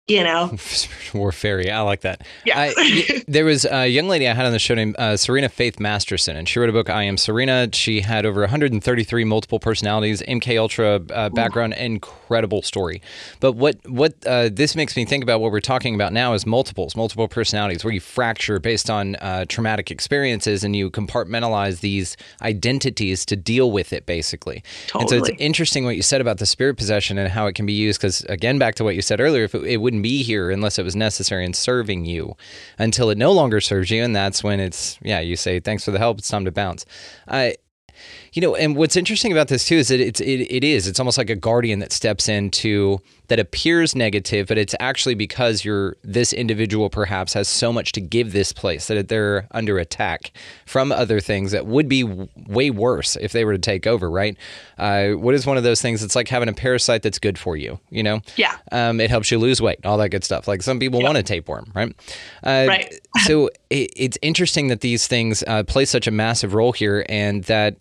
you know? [laughs] Warfare i like that. Yeah. I, there was a young lady i had on the show named uh, serena faith masterson and she wrote a book i am serena. She had over 133 multiple personalities mk ultra uh, background incredible story. But what what uh, this makes me think about what we're talking about now is multiples multiple personalities where you fracture based on uh, traumatic experiences and you compartmentalize these identities to deal with it basically. Totally. and so it's interesting what you said about the spirit possession and how it can be used because again back to what you said earlier if it, it would wouldn't be here unless it was necessary in serving you until it no longer serves you. And that's when it's, yeah, you say, thanks for the help. It's time to bounce. I, you know, and what's interesting about this too is that it's it, it is it's almost like a guardian that steps into that appears negative, but it's actually because you're this individual perhaps has so much to give this place that they're under attack from other things that would be way worse if they were to take over. Right? Uh, what is one of those things? It's like having a parasite that's good for you. You know? Yeah. Um, it helps you lose weight, all that good stuff. Like some people yep. want a tapeworm, right? Uh, right. [laughs] so it, it's interesting that these things uh, play such a massive role here, and that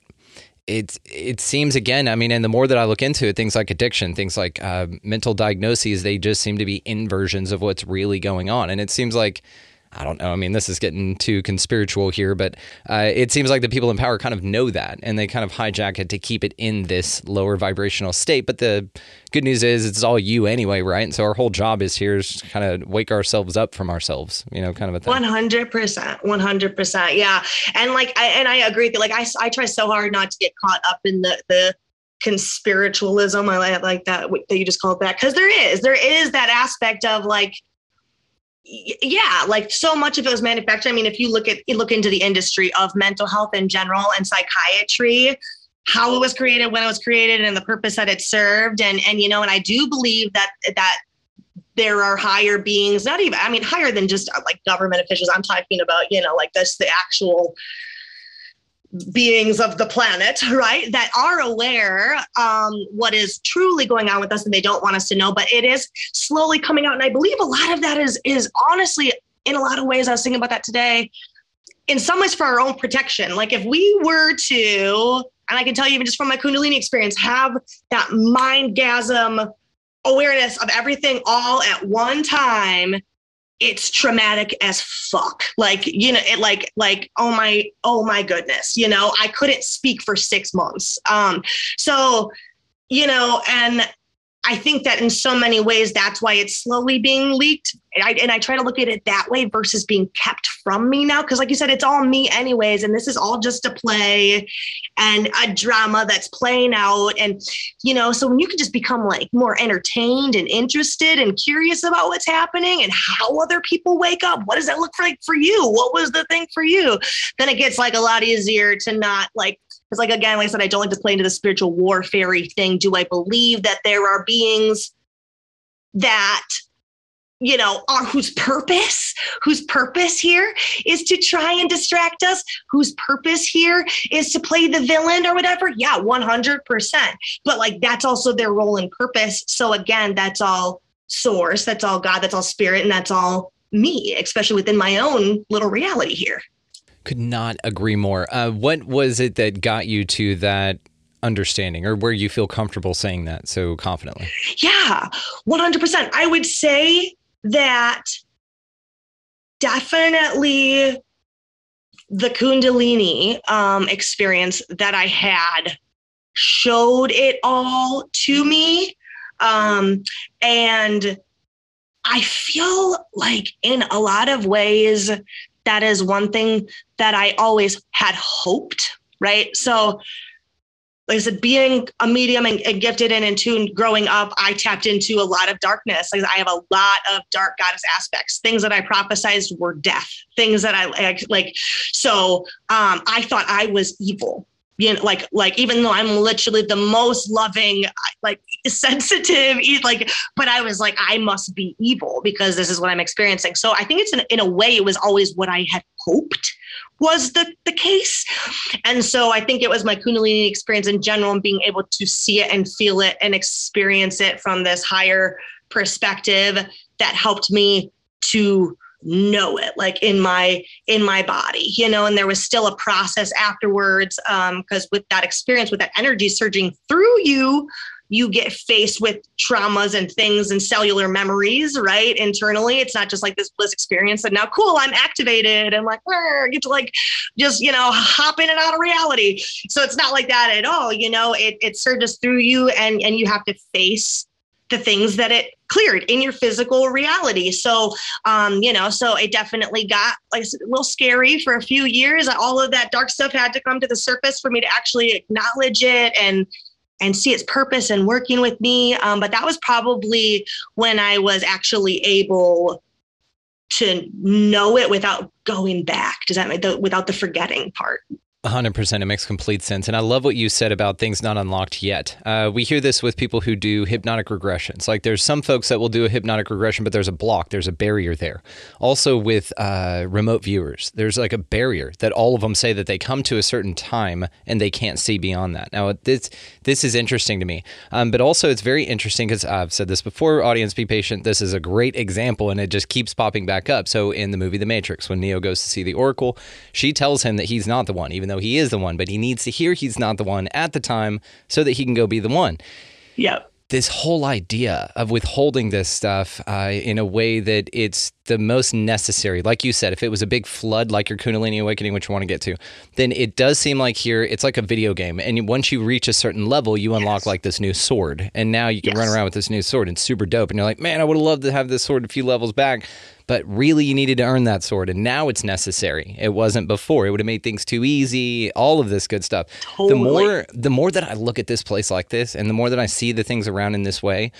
it it seems again. I mean, and the more that I look into it, things like addiction, things like uh, mental diagnoses, they just seem to be inversions of what's really going on. And it seems like I don't know. I mean, this is getting too conspiritual here, but uh, it seems like the people in power kind of know that and they kind of hijack it to keep it in this lower vibrational state. But the good news is it's all you anyway, right? And so our whole job is here is kind of wake ourselves up from ourselves, you know, kind of a thing. 100%. 100%. Yeah. And like, I, and I agree that like, I, I try so hard not to get caught up in the, the, conspiritualism i like that that you just called that because there is there is that aspect of like yeah like so much of it was manufactured i mean if you look at you look into the industry of mental health in general and psychiatry how it was created when it was created and the purpose that it served and and you know and i do believe that that there are higher beings not even i mean higher than just uh, like government officials i'm talking about you know like this the actual beings of the planet, right, that are aware um, what is truly going on with us, and they don't want us to know. But it is slowly coming out, and I believe a lot of that is is honestly, in a lot of ways, I was thinking about that today. In some ways, for our own protection. Like if we were to, and I can tell you even just from my Kundalini experience, have that mind gasm awareness of everything all at one time it's traumatic as fuck. Like you know it like like oh my oh my goodness you know i couldn't speak for six months. Um so you know and I think that in so many ways, that's why it's slowly being leaked. And I, and I try to look at it that way versus being kept from me now. Cause, like you said, it's all me, anyways. And this is all just a play and a drama that's playing out. And, you know, so when you can just become like more entertained and interested and curious about what's happening and how other people wake up, what does that look like for you? What was the thing for you? Then it gets like a lot easier to not like because, like, again, like I said, I don't like to play into the spiritual warfare thing. Do I believe that there are beings that you know, are whose purpose, whose purpose here is to try and distract us, whose purpose here is to play the villain or whatever. Yeah, 100%. But like that's also their role and purpose. So again, that's all source, that's all God, that's all spirit, and that's all me, especially within my own little reality here. Could not agree more. Uh, what was it that got you to that understanding or where you feel comfortable saying that so confidently? Yeah, 100%. I would say that definitely the Kundalini um, experience that I had showed it all to me. Um, and I feel like in a lot of ways, that is one thing that I always had hoped, right? So, like I said, being a medium and, and gifted and in tune growing up, I tapped into a lot of darkness. Like I have a lot of dark goddess aspects. Things that I prophesized were death. Things that I like, like so um, I thought I was evil you know, like like even though I'm literally the most loving, like sensitive, like, but I was like, I must be evil because this is what I'm experiencing. So I think it's in, in a way, it was always what I had hoped was the, the case. And so I think it was my Kundalini experience in general and being able to see it and feel it and experience it from this higher perspective that helped me to know it like in my in my body you know and there was still a process afterwards um because with that experience with that energy surging through you you get faced with traumas and things and cellular memories, right? Internally, it's not just like this bliss experience and now cool, I'm activated and like get to like just you know hop in and out of reality. So it's not like that at all. You know, it it surges through you and and you have to face the things that it cleared in your physical reality. So, um, you know, so it definitely got like a little scary for a few years. All of that dark stuff had to come to the surface for me to actually acknowledge it and and see its purpose and working with me. Um, but that was probably when I was actually able to know it without going back. Does that make the without the forgetting part? 100% it makes complete sense. And i love what you said about things not unlocked yet. Uh, we hear this with people who do hypnotic regressions. Like there's some folks that will do a hypnotic regression but there's a block there's a barrier there. Also with uh, remote viewers there's like a barrier that all of them say that they come to a certain time and they can't see beyond that. Now this this is interesting to me. Um, but also it's very interesting because i've said this before audience be patient. This is a great example and it just keeps popping back up. So in the movie the matrix when neo goes to see the oracle she tells him that he's not the one even though he is the one, but he needs to hear he's not the one at the time so that he can go be the one. Yeah. This whole idea of withholding this stuff uh, in a way that it's the most necessary, like you said, if it was a big flood like your Kundalini awakening, which you want to get to, then it does seem like here it's like a video game. And once you reach a certain level, you unlock yes. like this new sword. And now you can yes. run around with this new sword and super dope. And you're like, man, I would have loved to have this sword a few levels back but really you needed to earn that sword and now it's necessary. It wasn't before. It would have made things too easy all of this good stuff. Totally. the more the more that i look at this place like this and the more that i see the things around in this way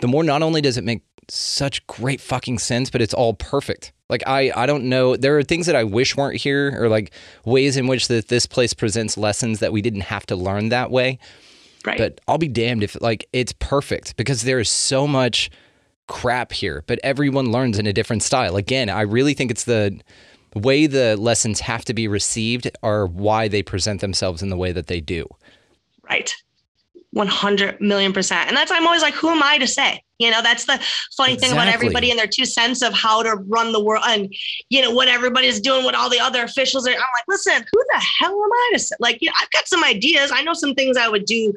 the more not only does it make such great fucking sense but it's all perfect. Like i i don't know. There are things that i wish weren't here or like ways in which that this place presents lessons that we didn't have to learn that way. Right. But I'll be damned if like it's perfect because there is so much crap here, but everyone learns in a different style. Again, I really think it's the way the lessons have to be received are why they present themselves in the way that they do. Right. 100 million percent. And that's, I'm always like, who am I to say? You know, that's the funny thing about everybody and their two cents of how to run the world and, you know, what everybody's doing, what all the other officials are. I'm like, listen, who the hell am I to say? Like, you know, I've got some ideas. I know some things I would do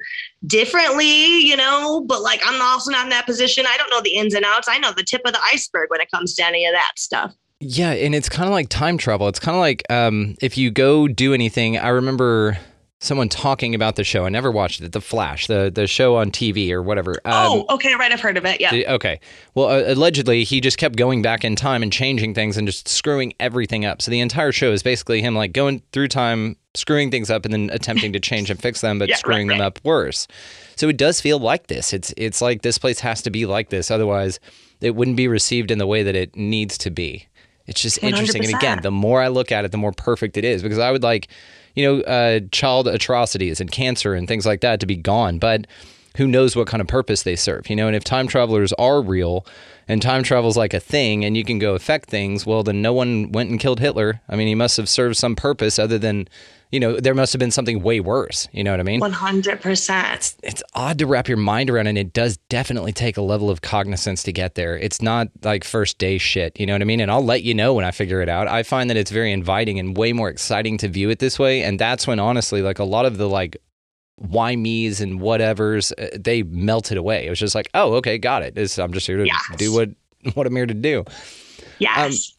differently, you know, but like, I'm also not in that position. I don't know the ins and outs. I know the tip of the iceberg when it comes to any of that stuff. Yeah, and it's kind of like time travel. It's kind of like um, if you go do anything. I remember someone talking about the show. I never watched it. The Flash, the the show on TV or whatever. Um, oh, okay. Right. I've heard of it. Yeah. Did- Okay. Well, uh, allegedly, he just kept going back in time and changing things and just screwing everything up. So the entire show is basically him like going through time, screwing things up, and then attempting to change and fix them, but [laughs] Yeah, right, screwing them right. up worse. So it does feel like this. It's it's like this place has to be like this, otherwise, it wouldn't be received in the way that it needs to be. It's just interesting. And again, the more I look at it, the more perfect it is because I would like, you know, uh, child atrocities and cancer and things like that to be gone. But who knows what kind of purpose they serve, you know? And if time travelers are real and time travel's like a thing and you can go affect things, well, then no one went and killed Hitler. I mean, he must have served some purpose other than, you know, there must have been something way worse. You know what I mean? 100%. it's odd to wrap your mind around and it does definitely take a level of cognizance to get there it's not like first day shit you know what i mean and i'll let you know when i figure it out i find that it's very inviting and way more exciting to view it this way and that's when honestly like a lot of the like why me's and whatevers uh, they melted away it was just like oh okay got it It's- i'm just here to Yes. do what [laughs] what i'm here to do Yes.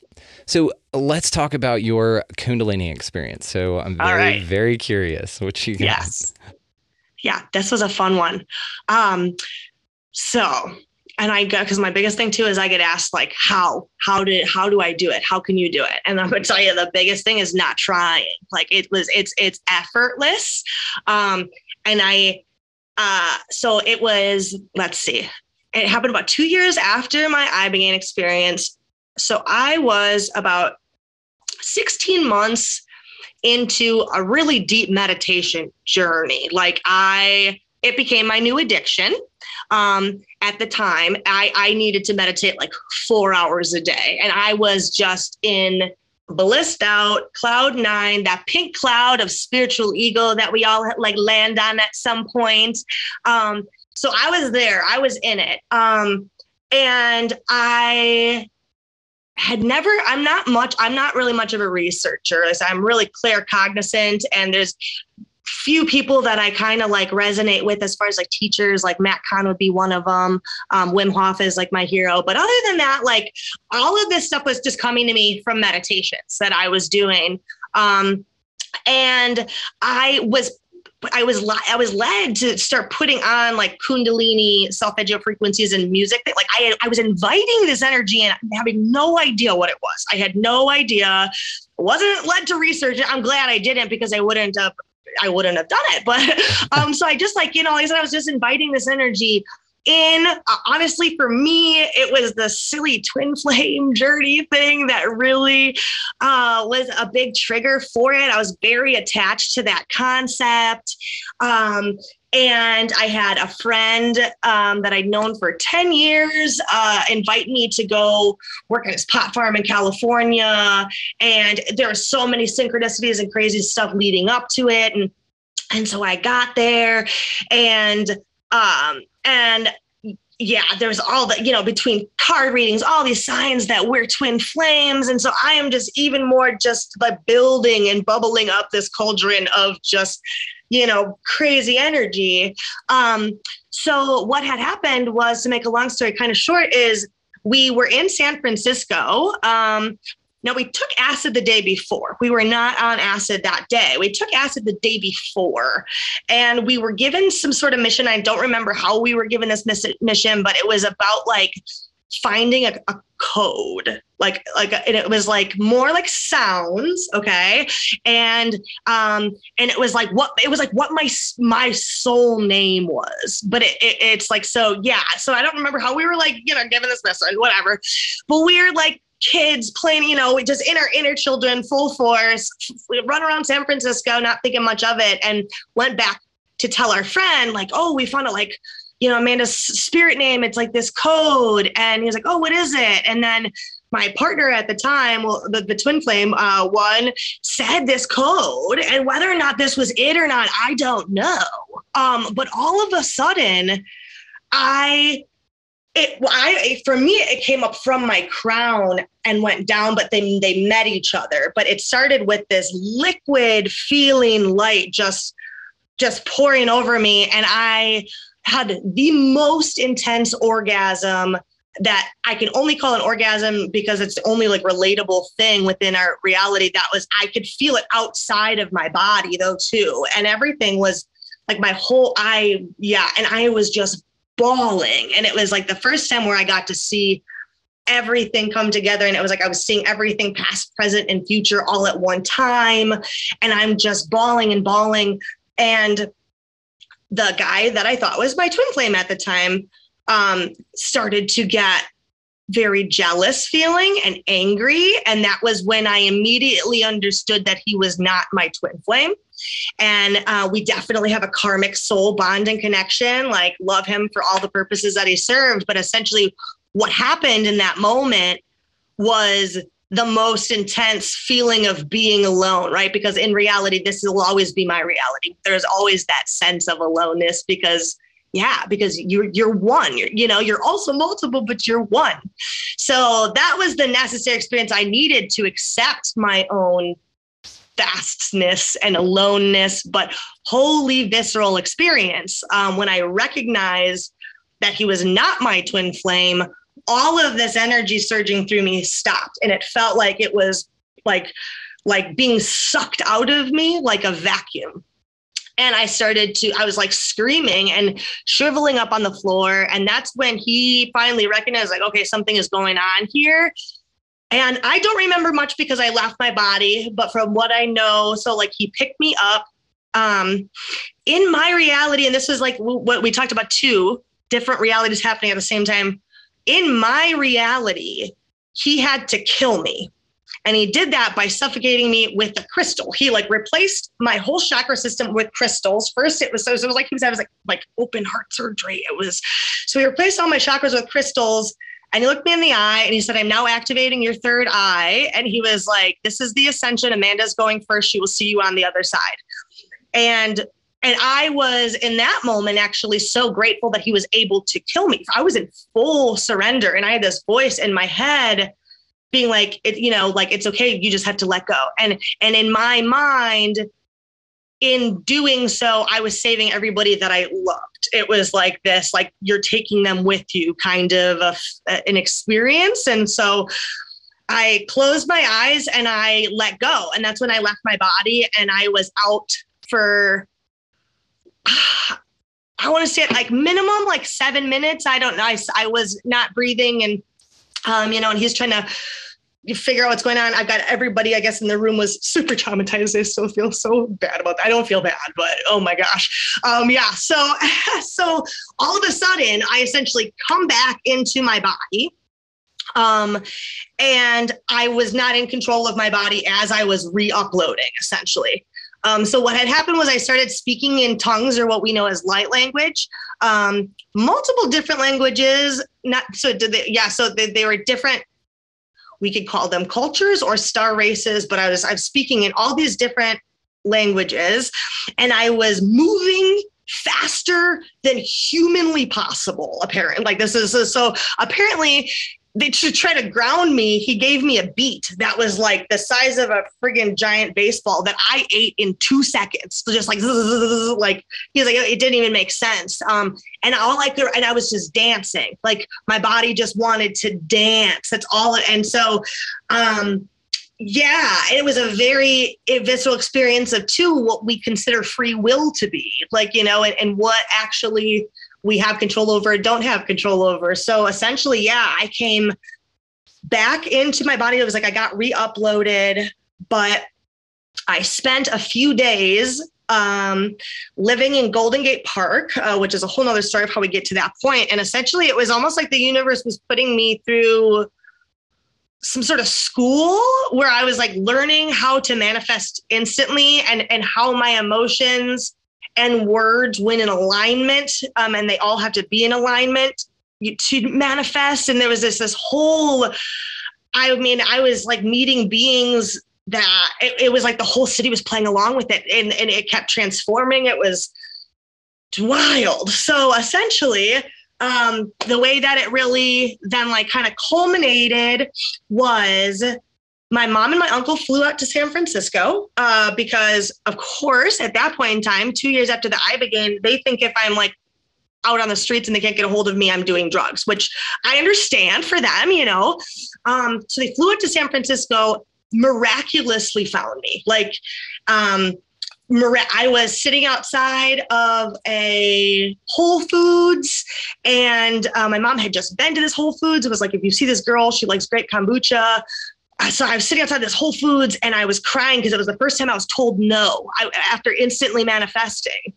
so let's talk about your kundalini experience so i'm very right. very curious what you got Yes. Yeah, this was a fun one. Um, so, and I go because my biggest thing too is I get asked like, how, how did, how do I do it? How can you do it? And I'm gonna tell you the biggest thing is not trying. Like it was, it's, it's effortless. Um, and I, uh, so it was, let's see, it happened about two years after my Ibogaine experience. So I was about 16 months into a really deep meditation journey. Like I, it became my new addiction. Um, at the time, I, I needed to meditate like four hours a day, and I was just in blissed out cloud nine, that pink cloud of spiritual ego that we all like land on at some point. Um, so I was there, I was in it, um, and I had never i'm not much i'm not really much of a researcher. I'm really clear cognizant and there's few people that i kind of like resonate with as far as like teachers like matt kahn would be one of them um, wim hof is like my hero but other than that like all of this stuff was just coming to me from meditations that i was doing um, and i was I was I was led to start putting on like Kundalini solfeggio frequencies and music. Like I I was inviting this energy and having no idea what it was. I had no idea. wasn't led to research. I'm glad I didn't because I wouldn't have I wouldn't have done it. But [laughs] um, so I just like you know, like I said, I was just inviting this energy in. Uh, honestly, for me, it was the silly twin [laughs] flame journey thing that really uh, was a big trigger for it. I was very attached to that concept. Um, and I had a friend um, that I'd known for 10 years uh, invite me to go work at his pot farm in California. And there were so many synchronicities and crazy stuff leading up to it. And and so I got there and um and yeah, there's all the, you know, between card readings, all these signs that we're twin flames. And so I am just even more just like building and bubbling up this cauldron of just, you know, crazy energy. Um, so what had happened was to make a long story kind of short is we were in San Francisco. Um, now we took acid the day before. We were not on acid that day. We took acid the day before, and we were given some sort of mission. I don't remember how we were given this mission, but it was about like finding a, a code, like like, and it was like more like sounds, okay, and um, and it was like what it was like what my my soul name was, but it, it it's like so yeah. So I don't remember how we were like you know given this message, whatever, but we're like kids playing, you know, just inner inner children, full force. We run around San Francisco, not thinking much of it, and went back to tell our friend, like, oh, we found it like, you know, Amanda's spirit name. It's like this code. And he was like, oh, what is it? And then my partner at the time, well, the, the twin flame uh, one, said this code, and whether or not this was it or not, I don't know. Um, but all of a sudden, I it I for me it came up from my crown and went down, but they they met each other. But it started with this liquid feeling light just just pouring over me, and I had the most intense orgasm that I can only call an orgasm because it's the only like relatable thing within our reality that was I could feel it outside of my body though too. And everything was like my whole I yeah and I was just bawling. And it was like the first time where I got to see everything come together and it was like I was seeing everything past present and future all at one time. And I'm just bawling and bawling. And the guy that I thought was my twin flame at the time um, started to get very jealous feeling and angry. And that was when I immediately understood that he was not my twin flame. And uh, we definitely have a karmic soul bond and connection, like, love him for all the purposes that he served. But essentially, what happened in that moment was the most intense feeling of being alone, right? Because in reality, this will always be my reality. There's always that sense of aloneness because yeah because you're you're one you're, you know you're also multiple but you're one so that was the necessary experience i needed to accept my own vastness and aloneness but wholly visceral experience um, when i recognized that he was not my twin flame all of this energy surging through me stopped and it felt like it was like like being sucked out of me like a vacuum and I started to, I was like screaming and shriveling up on the floor. And that's when he finally recognized, like, okay, something is going on here. And I don't remember much because I left my body, but from what I know, so like he picked me up. Um, in my reality, and this is like what we talked about two different realities happening at the same time. In my reality, he had to kill me. And he did that by suffocating me with a crystal. He like replaced my whole chakra system with crystals. First, it was so it was like he was having like like open heart surgery. It was so he replaced all my chakras with crystals. And he looked me in the eye and he said, I'm now activating your third eye. And he was like, This is the ascension. Amanda's going first. She will see you on the other side. And and I was in that moment actually so grateful that he was able to kill me. I was in full surrender and I had this voice in my head being like it you know like it's okay you just have to let go. And and in my mind in doing so i was saving everybody that i loved. It was like this like you're taking them with you kind of a, uh, an experience. And so i closed my eyes and i let go. And that's when i left my body and i was out for [sighs] i want to say it like minimum like seven minutes i don't know i, I was not breathing and um, you know, and he's trying to figure out what's going on. I've got everybody, I guess, in the room was [laughs] super traumatized. I still feel so bad about that. I don't feel bad, but oh my gosh. Um, yeah. So, [laughs] so all of a sudden, I essentially come back into my body. Um, and I was not in control of my body as I was re uploading, essentially. Um, so what had happened was I started speaking in tongues or what we know as light language, um, multiple different languages. Not so did they, yeah. So they, they were different. We could call them cultures or star races, but I was I'm speaking in all these different languages, and I was moving faster than humanly possible apparently like this is so apparently to try to ground me, he gave me a beet that was like the size of a friggin' giant baseball that I ate in two seconds. So just like, like he's like, it didn't even make sense. Um, and all I could, and I was just dancing. Like my body just wanted to dance. That's all. And so, um, yeah, it was a very visceral experience of too what we consider free will to be, like you know, and, and what actually we have control over, don't have control over. So essentially, yeah, I came back into my body. It was like I got re uploaded, but I spent a few days um, living in Golden Gate Park, uh, which is a whole nother story of how we get to that point. And essentially, it was almost like the universe was putting me through some sort of school where I was like learning how to manifest instantly and and how my emotions and words when in alignment, um, and they all have to be in alignment to manifest. And there was this this whole I mean, I was like meeting beings that it, it was like the whole city was playing along with it and, and it kept transforming. It was wild. So essentially, um, the way that it really then like kind of culminated was my mom and my uncle flew out to San Francisco uh, because, of course, at that point in time, two years after the Ibogaine, they think if I'm like out on the streets and they can't get a hold of me, I'm doing drugs, which I understand for them, you know. Um, so they flew out to San Francisco, miraculously found me. Like, um, I was sitting outside of a Whole Foods, and uh, my mom had just been to this Whole Foods. It was like, if you see this girl, she likes great kombucha. So I was sitting outside this Whole Foods, and I was crying because it was the first time I was told no I, after instantly manifesting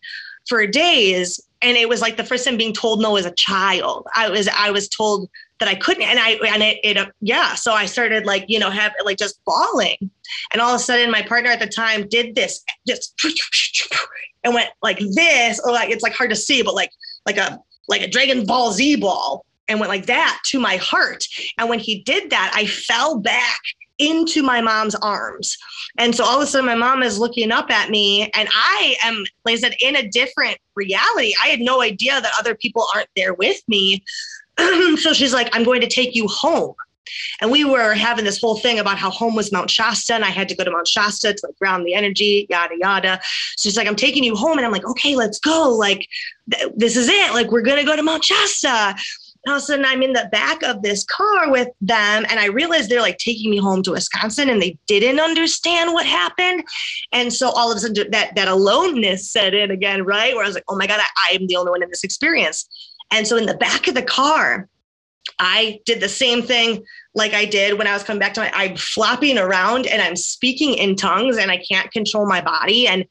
for days. And it was like the first time being told no as a child. I was I was told that I couldn't, and I and it, it yeah. So I started like you know have like just bawling, and all of a sudden my partner at the time did this just and went like this, oh, or like it's like hard to see, but like like a like a Dragon Ball Z ball, and went like that to my heart. And when he did that, I fell back into my mom's arms. And so all of a sudden, my mom is looking up at me, and I am, like I said, in a different reality. I had no idea that other people aren't there with me. [clears throat] so she's like, I'm going to take you home. And we were having this whole thing about how home was Mount Shasta, and I had to go to Mount Shasta to like ground the energy, yada yada. So she's like, "I'm taking you home," and I'm like, "Okay, let's go. Like, th- this is it. Like, we're gonna go to Mount Shasta." And all of a sudden, I'm in the back of this car with them, and I realized they're like taking me home to Wisconsin, and they didn't understand what happened. And so all of a sudden, that that aloneness set in again, right? Where I was like, "Oh my god, I, I am the only one in this experience." And so in the back of the car, I did the same thing like I did when I was coming back to my, I'm flopping around and I'm speaking in tongues and I can't control my body. And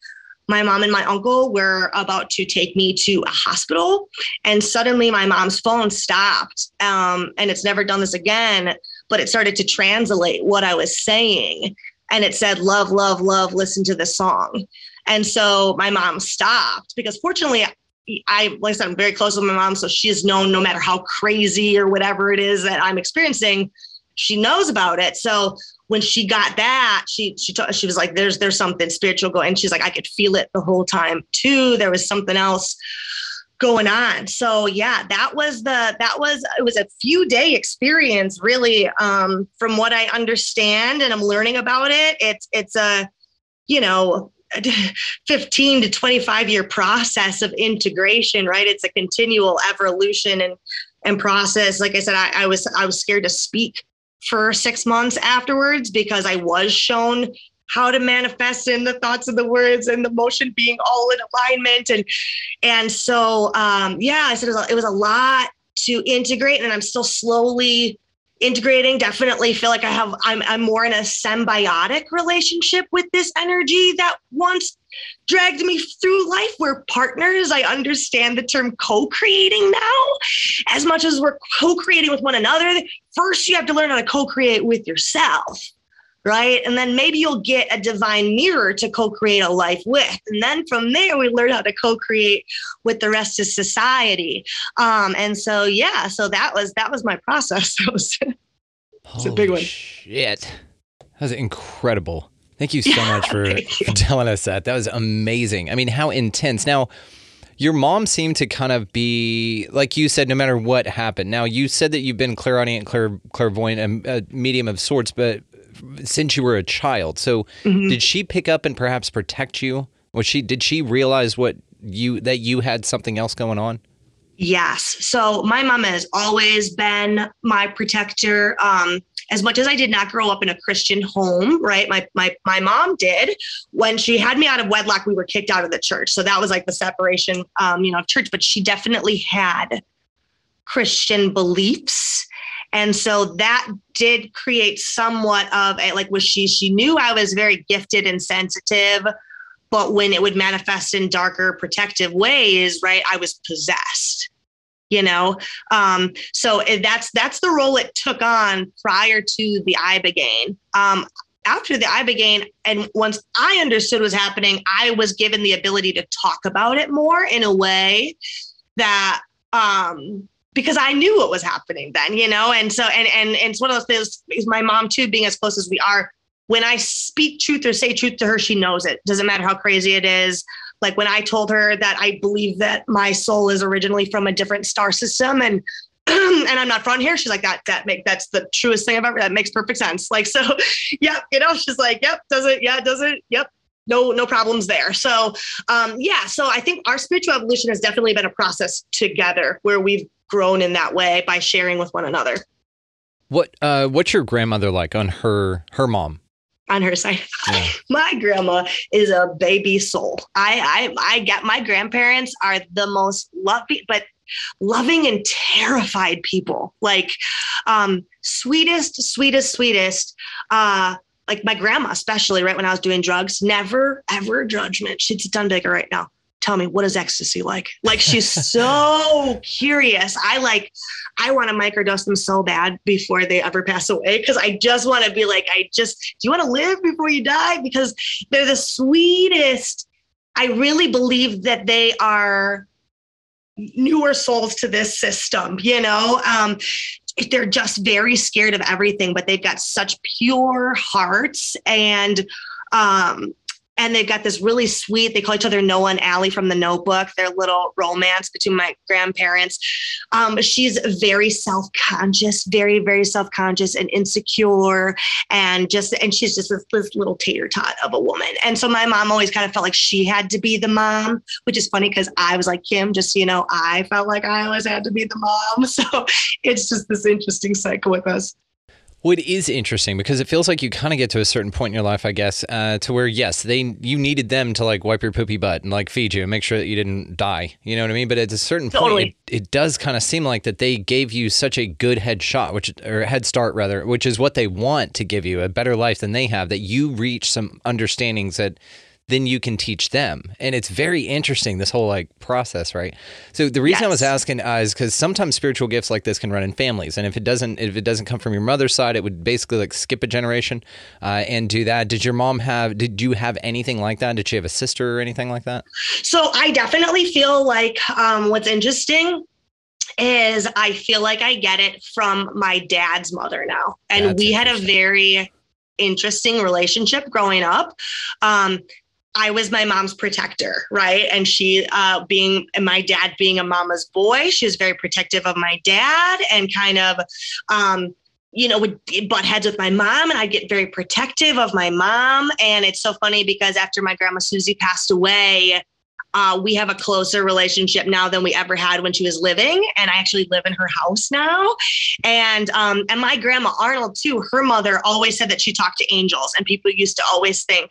my mom and my uncle were about to take me to a hospital. And suddenly my mom's phone stopped. Um, and it's never done this again, but it started to translate what I was saying. And it said, Love, love, love, listen to the song. And so my mom stopped because fortunately I, like I said, I'm very close with my mom, so she's known no matter how crazy or whatever it is that I'm experiencing, she knows about it. So when she got that, she she t- she was like, "There's there's something spiritual going." And she's like, "I could feel it the whole time too. There was something else." going on so yeah that was the that was it was a few day experience really um from what i understand and i'm learning about it it's it's a you know [laughs] 15 to 25 year process of integration right it's a continual evolution and and process like i said I, I was i was scared to speak for six months afterwards because i was shown how to manifest in the thoughts of the words and the motion being all in alignment. And and so um yeah i said it was a, it was a lot to integrate and i'm still slowly integrating definitely feel like i have I'm, I'm more in a symbiotic relationship with this energy that once dragged me through life. We're partners. I understand the term co-creating now. As much as we're co-creating with one another first you have to learn how to co-create with yourself right? And then maybe you'll get a divine mirror to co create a life with. And then from there, we learn how to co create with the rest of society. Um, and so, yeah, so that was that was my process. [laughs] That was it's a big one. Shit. That was incredible. Thank you [laughs] so yeah, much for, for telling us that. That was amazing. I mean, how intense. Now, your mom seemed to kind of be like you said no matter what happened now you said that you've been clairaudient clair, clairvoyant a, a medium of sorts but since you were a child. So mm-hmm. did she pick up and perhaps protect you? Was she did she realize what you that you had something else going on? Yes. So my mom has always been my protector. Um, as much as I did not grow up in a Christian home, right? My my my mom did. When she had me out of wedlock, we were kicked out of the church. So that was like the separation, um, you know, of church. But she definitely had Christian beliefs and so that did create somewhat of a like was she she knew I was very gifted and sensitive, but when it would manifest in darker protective ways, right, I was possessed you know? Um, so that's that's the role it took on prior to the ibogaine um, after the ibogaine and once i understood what was happening i was given the ability to talk about it more in a way that um, because I knew what was happening then, you know? And so, and, and, and it's one of those things is my mom too, being as close as we are. When I speak truth or say truth to her, she knows it. Doesn't matter how crazy it is. Like when I told her that I believe that my soul is originally from a different star system and [clears throat] and I'm not from here. She's like, that, that make, that's the truest thing I've ever, that makes perfect sense. Like, so, [laughs] yep, you know, she's like, yep, does it? Yeah, does it? Yep. No, no problems there. So, um, yeah. So I think our spiritual evolution has definitely been a process together where we've grown in that way by sharing with one another. What, uh, what's your grandmother like on her, her mom? on her side. Yeah. [laughs] my grandma is a baby soul. I, I I get my grandparents are the most loving, but loving and terrified people. Like um, sweetest, sweetest, sweetest. Uh, like my grandma, especially right when I was doing drugs, never ever judgment. She'd sit down and be like, all right, now tell me what is ecstasy like? Like she's so [laughs] curious. I like, I want to microdose them so bad before they ever pass away because I just want to be like, I just, do you want to live before you die? Because they're the sweetest. I really believe that they are newer souls to this system, you know? Um, they're just very scared of everything, but they've got such pure hearts and um, and they've got this really sweet they call each other noah and allie from the notebook their little romance between my grandparents. Um, she's very self-conscious very very self-conscious and insecure and just and she's just this, this little tater tot of a woman. And so my mom always kind of felt like she had to be the mom which is funny because i was like kim just you know i felt like i always had to be the mom. [laughs] So it's just this interesting cycle with us well, it is interesting because it feels like you kind of get to a certain point in your life, I guess, uh, to where yes, they you needed them to like wipe your poopy butt and like feed you and make sure that you didn't die. You know what I mean? But at a certain totally. point, it, it does kind of seem like that they gave you such a good head shot, which or head start rather, which is what they want to give you a better life than they have. That you reach some understandings that then you can teach them. And it's very interesting, this whole like process, right? So the reason yes. I was asking uh, is because sometimes spiritual gifts like this can run in families. And if it doesn't, if it doesn't come from your mother's side, it would basically like skip a generation uh, and do that. Did your mom have, did you have anything like that? Did she have a sister or anything like that? So I definitely feel like um, what's interesting is I feel like I get it from my dad's mother now. And That's we had a very interesting relationship growing up. Um, I was my mom's protector, right? And she, uh, being my dad being a mama's boy, she was very protective of my dad and kind of, um, you know, would butt heads with my mom, and I'd get very protective of my mom. And it's so funny because after my grandma Susie passed away, uh, we have a closer relationship now than we ever had when she was living, and I actually live in her house now. And um, and my grandma Arnold too. Her mother always said that she talked to angels, and people used to always think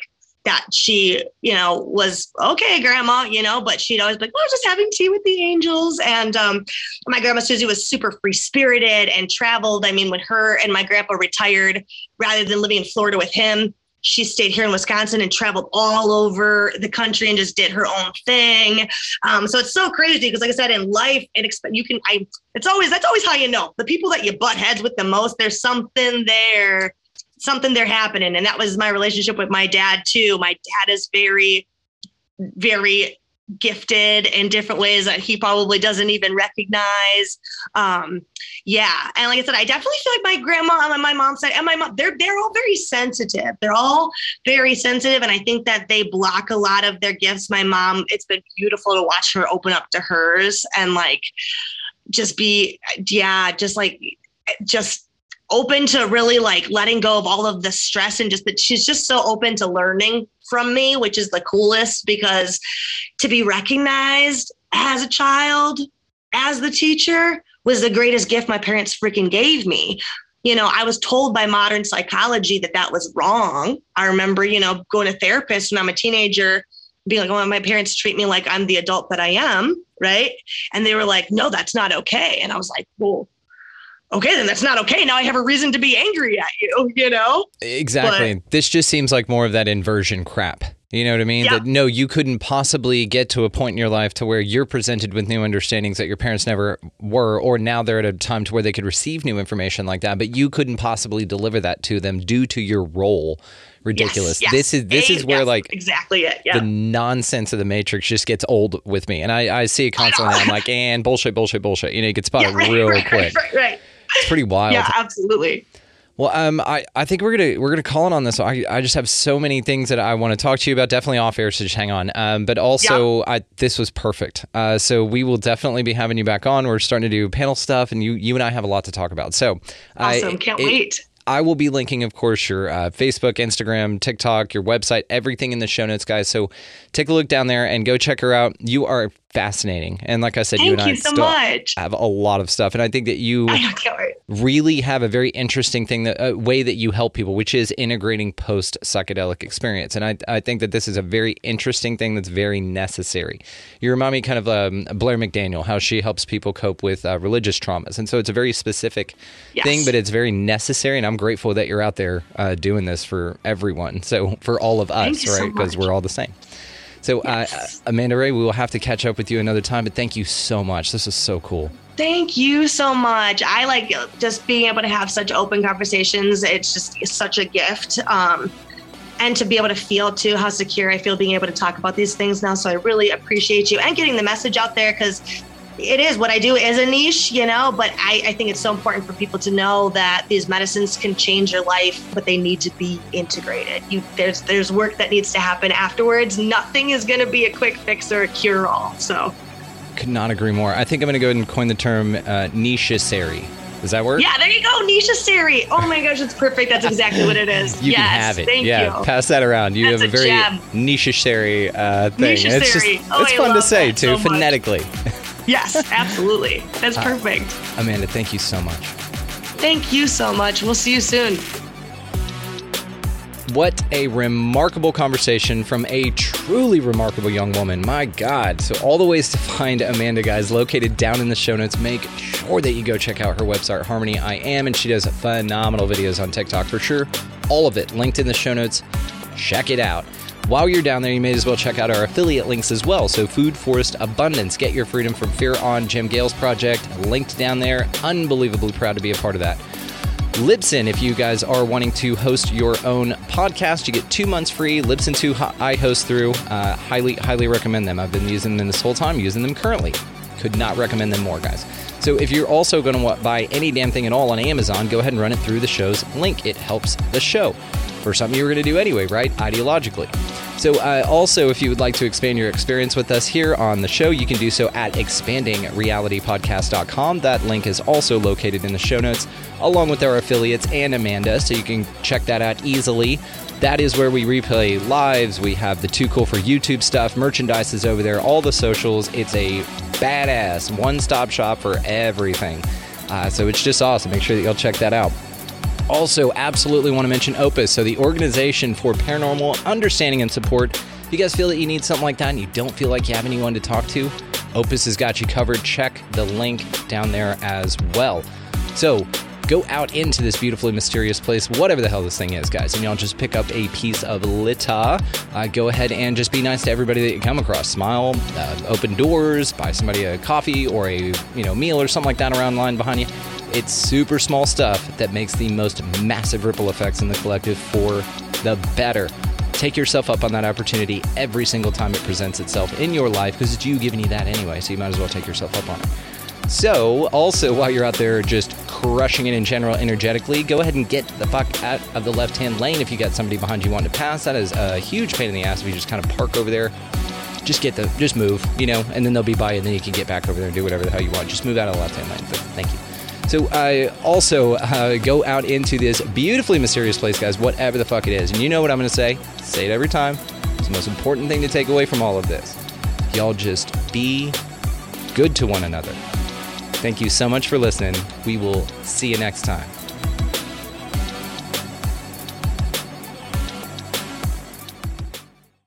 that she, you know, was okay, grandma, you know, but she'd always be like, oh, just having tea with the angels. And um, my grandma Susie was super free spirited and traveled. I mean, when her and my grandpa retired, rather than living in Florida with him, she stayed here in Wisconsin and traveled all over the country and just did her own thing. Um, so it's so crazy because, like I said, in life, it you can. I. It's always that's always how you know the people that you butt heads with the most. There's something there something there happening. And that was my relationship with my dad too. My dad is very, very gifted in different ways that he probably doesn't even recognize. Um, yeah. And like I said, I definitely feel like my grandma and my mom said, and my mom, they're they're all very sensitive. They're all very sensitive. And I think that they block a lot of their gifts. My mom, it's been beautiful to watch her open up to hers and like just be, yeah, just like just open to really like letting go of all of the stress and just that she's just so open to learning from me, which is the coolest because to be recognized as a child, as the teacher, was the greatest gift my parents freaking gave me. You know, I was told by modern psychology that that was wrong. I remember, you know, going to therapists when I'm a teenager, being like, oh, my parents treat me like I'm the adult that I am. Right. And they were like, no, that's not okay. And I was like, well, okay, then that's not okay. Now I have a reason to be angry at you, you know? Exactly. But, this just seems like more of that inversion crap. You know what I mean? Yeah. That no, you couldn't possibly get to a point in your life to where you're presented with new understandings that your parents never were, or now they're at a time to where they could receive new information like that, but you couldn't possibly deliver that to them due to your role. Ridiculous. Yes, yes. This is this is Eh, where like exactly it. Yeah. the nonsense of the Matrix just gets old with me, and I, I see it constantly. and I'm like, and bullshit, bullshit, bullshit. You know, you get spot yeah, right, real right, quick. Right, right, right. It's pretty wild. Yeah, absolutely. Well, um, I, I think we're gonna we're gonna call it on this. I, I just have so many things that I want to talk to you about. Definitely off air, so just hang on. Um, but also, I this was perfect. Uh, so we will definitely be having you back on. We're starting to do panel stuff, and you you and I have a lot to talk about. So Awesome. I, Can't it- wait. I will be linking, of course, your uh, Facebook, Instagram, TikTok, your website, everything in the show notes, guys. So take a look down there and go check her out. You are fascinating, and like I said, you Thank and I so still much. have a lot of stuff, and I think that you I know, can't wait. really have a very interesting thing that a way that you help people which is integrating post psychedelic experience. And I, I think that this is a very interesting thing that's very necessary. You remind me kind of um, blair mcdaniel how she helps people cope with uh, religious traumas. And so it's a very specific Yes. thing but it's very necessary. And i'm grateful that you're out there uh, doing this for everyone. So for all of us you right? Because much. we're all the same so uh, Amanda Rae we will have to catch up with you another time but thank you so much this is so cool Thank you so much. I like just being able to have such open conversations. It's just such a gift. Um, and to be able to feel too how secure I feel being able to talk about these things now. So I really appreciate you and getting the message out there because it is what I do is a niche, you know, but I, I think it's so important for people to know that these medicines can change your life, but they need to be integrated. You there's there's work that needs to happen afterwards. Nothing is gonna be a quick fix or a cure all. So Could not agree more. I think I'm going to go ahead and coin the term uh, nichecessary. Does that work? Yeah, there you go, nichecessary. Oh my gosh, it's perfect. That's exactly what it is. [laughs] You yes, can have it. Thank yeah, you. pass that around. You That's have a a very gem. nichecessary uh, thing. Nichecessary. It's just Oh, it's I fun to say too, so phonetically. [laughs] Yes, absolutely. That's uh, perfect. Amanda, thank you so much. Thank you so much. We'll see you soon. What a remarkable conversation from a truly remarkable young woman. My God. So, all the ways to find Amanda, guys, located down in the show notes. Make sure that you go check out her website, Harmony I Am, and she does phenomenal videos on TikTok for sure. All of it linked in the show notes. Check it out. While you're down there, you may as well check out our affiliate links as well. So, Food Forest Abundance, get your freedom from fear on Jim Gale's project, linked down there. Unbelievably proud to be a part of that. Libsyn, if you guys are wanting to host your own podcast, you get two months free. Libsyn 2, I host through. Uh, highly, highly recommend them. I've been using them this whole time, using them currently. Could not recommend them more, guys. So if you're also going to buy any damn thing at all on Amazon, go ahead and run it through the show's link. It helps the show for something you were going to do anyway, right? Ideologically. So, uh, also, if you would like to expand your experience with us here on the show, you can do so at expandingrealitypodcast.com. That link is also located in the show notes, along with our affiliates and Amanda, so you can check that out easily. That is where we replay lives. We have the Too Cool for YouTube stuff. Merchandise is over there, all the socials. It's a badass one stop shop for everything. Uh, so it's just awesome. Make sure that you'll check that out. Also, absolutely want to mention Opus, so the organization for paranormal understanding and support. If you guys feel that you need something like that and you don't feel like you have anyone to talk to, Opus has got you covered. Check the link down there as well. So, go out into this beautifully mysterious place, whatever the hell this thing is, guys, and y'all just pick up a piece of Lita. Uh, go ahead and just be nice to everybody that you come across. Smile, uh, open doors, buy somebody a coffee or a you know meal or something like that around the line behind you. It's super small stuff that makes the most massive ripple effects in the collective for the better. Take yourself up on that opportunity every single time it presents itself in your life because it's you giving you that anyway, so you might as well take yourself up on it. So, also, while you're out there just crushing it in general energetically, go ahead and get the fuck out of the left hand lane if you got somebody behind you wanting to pass. That is a huge pain in the ass if you just kind of park over there. Just get the, just move, you know, and then they'll be by and then you can get back over there and do whatever the hell you want. Just move out of the left hand lane. But thank you. So, I also uh, go out into this beautifully mysterious place, guys, whatever the fuck it is. And you know what I'm going to say? Say it every time. It's the most important thing to take away from all of this. Y'all just be good to one another. Thank you so much for listening. We will see you next time.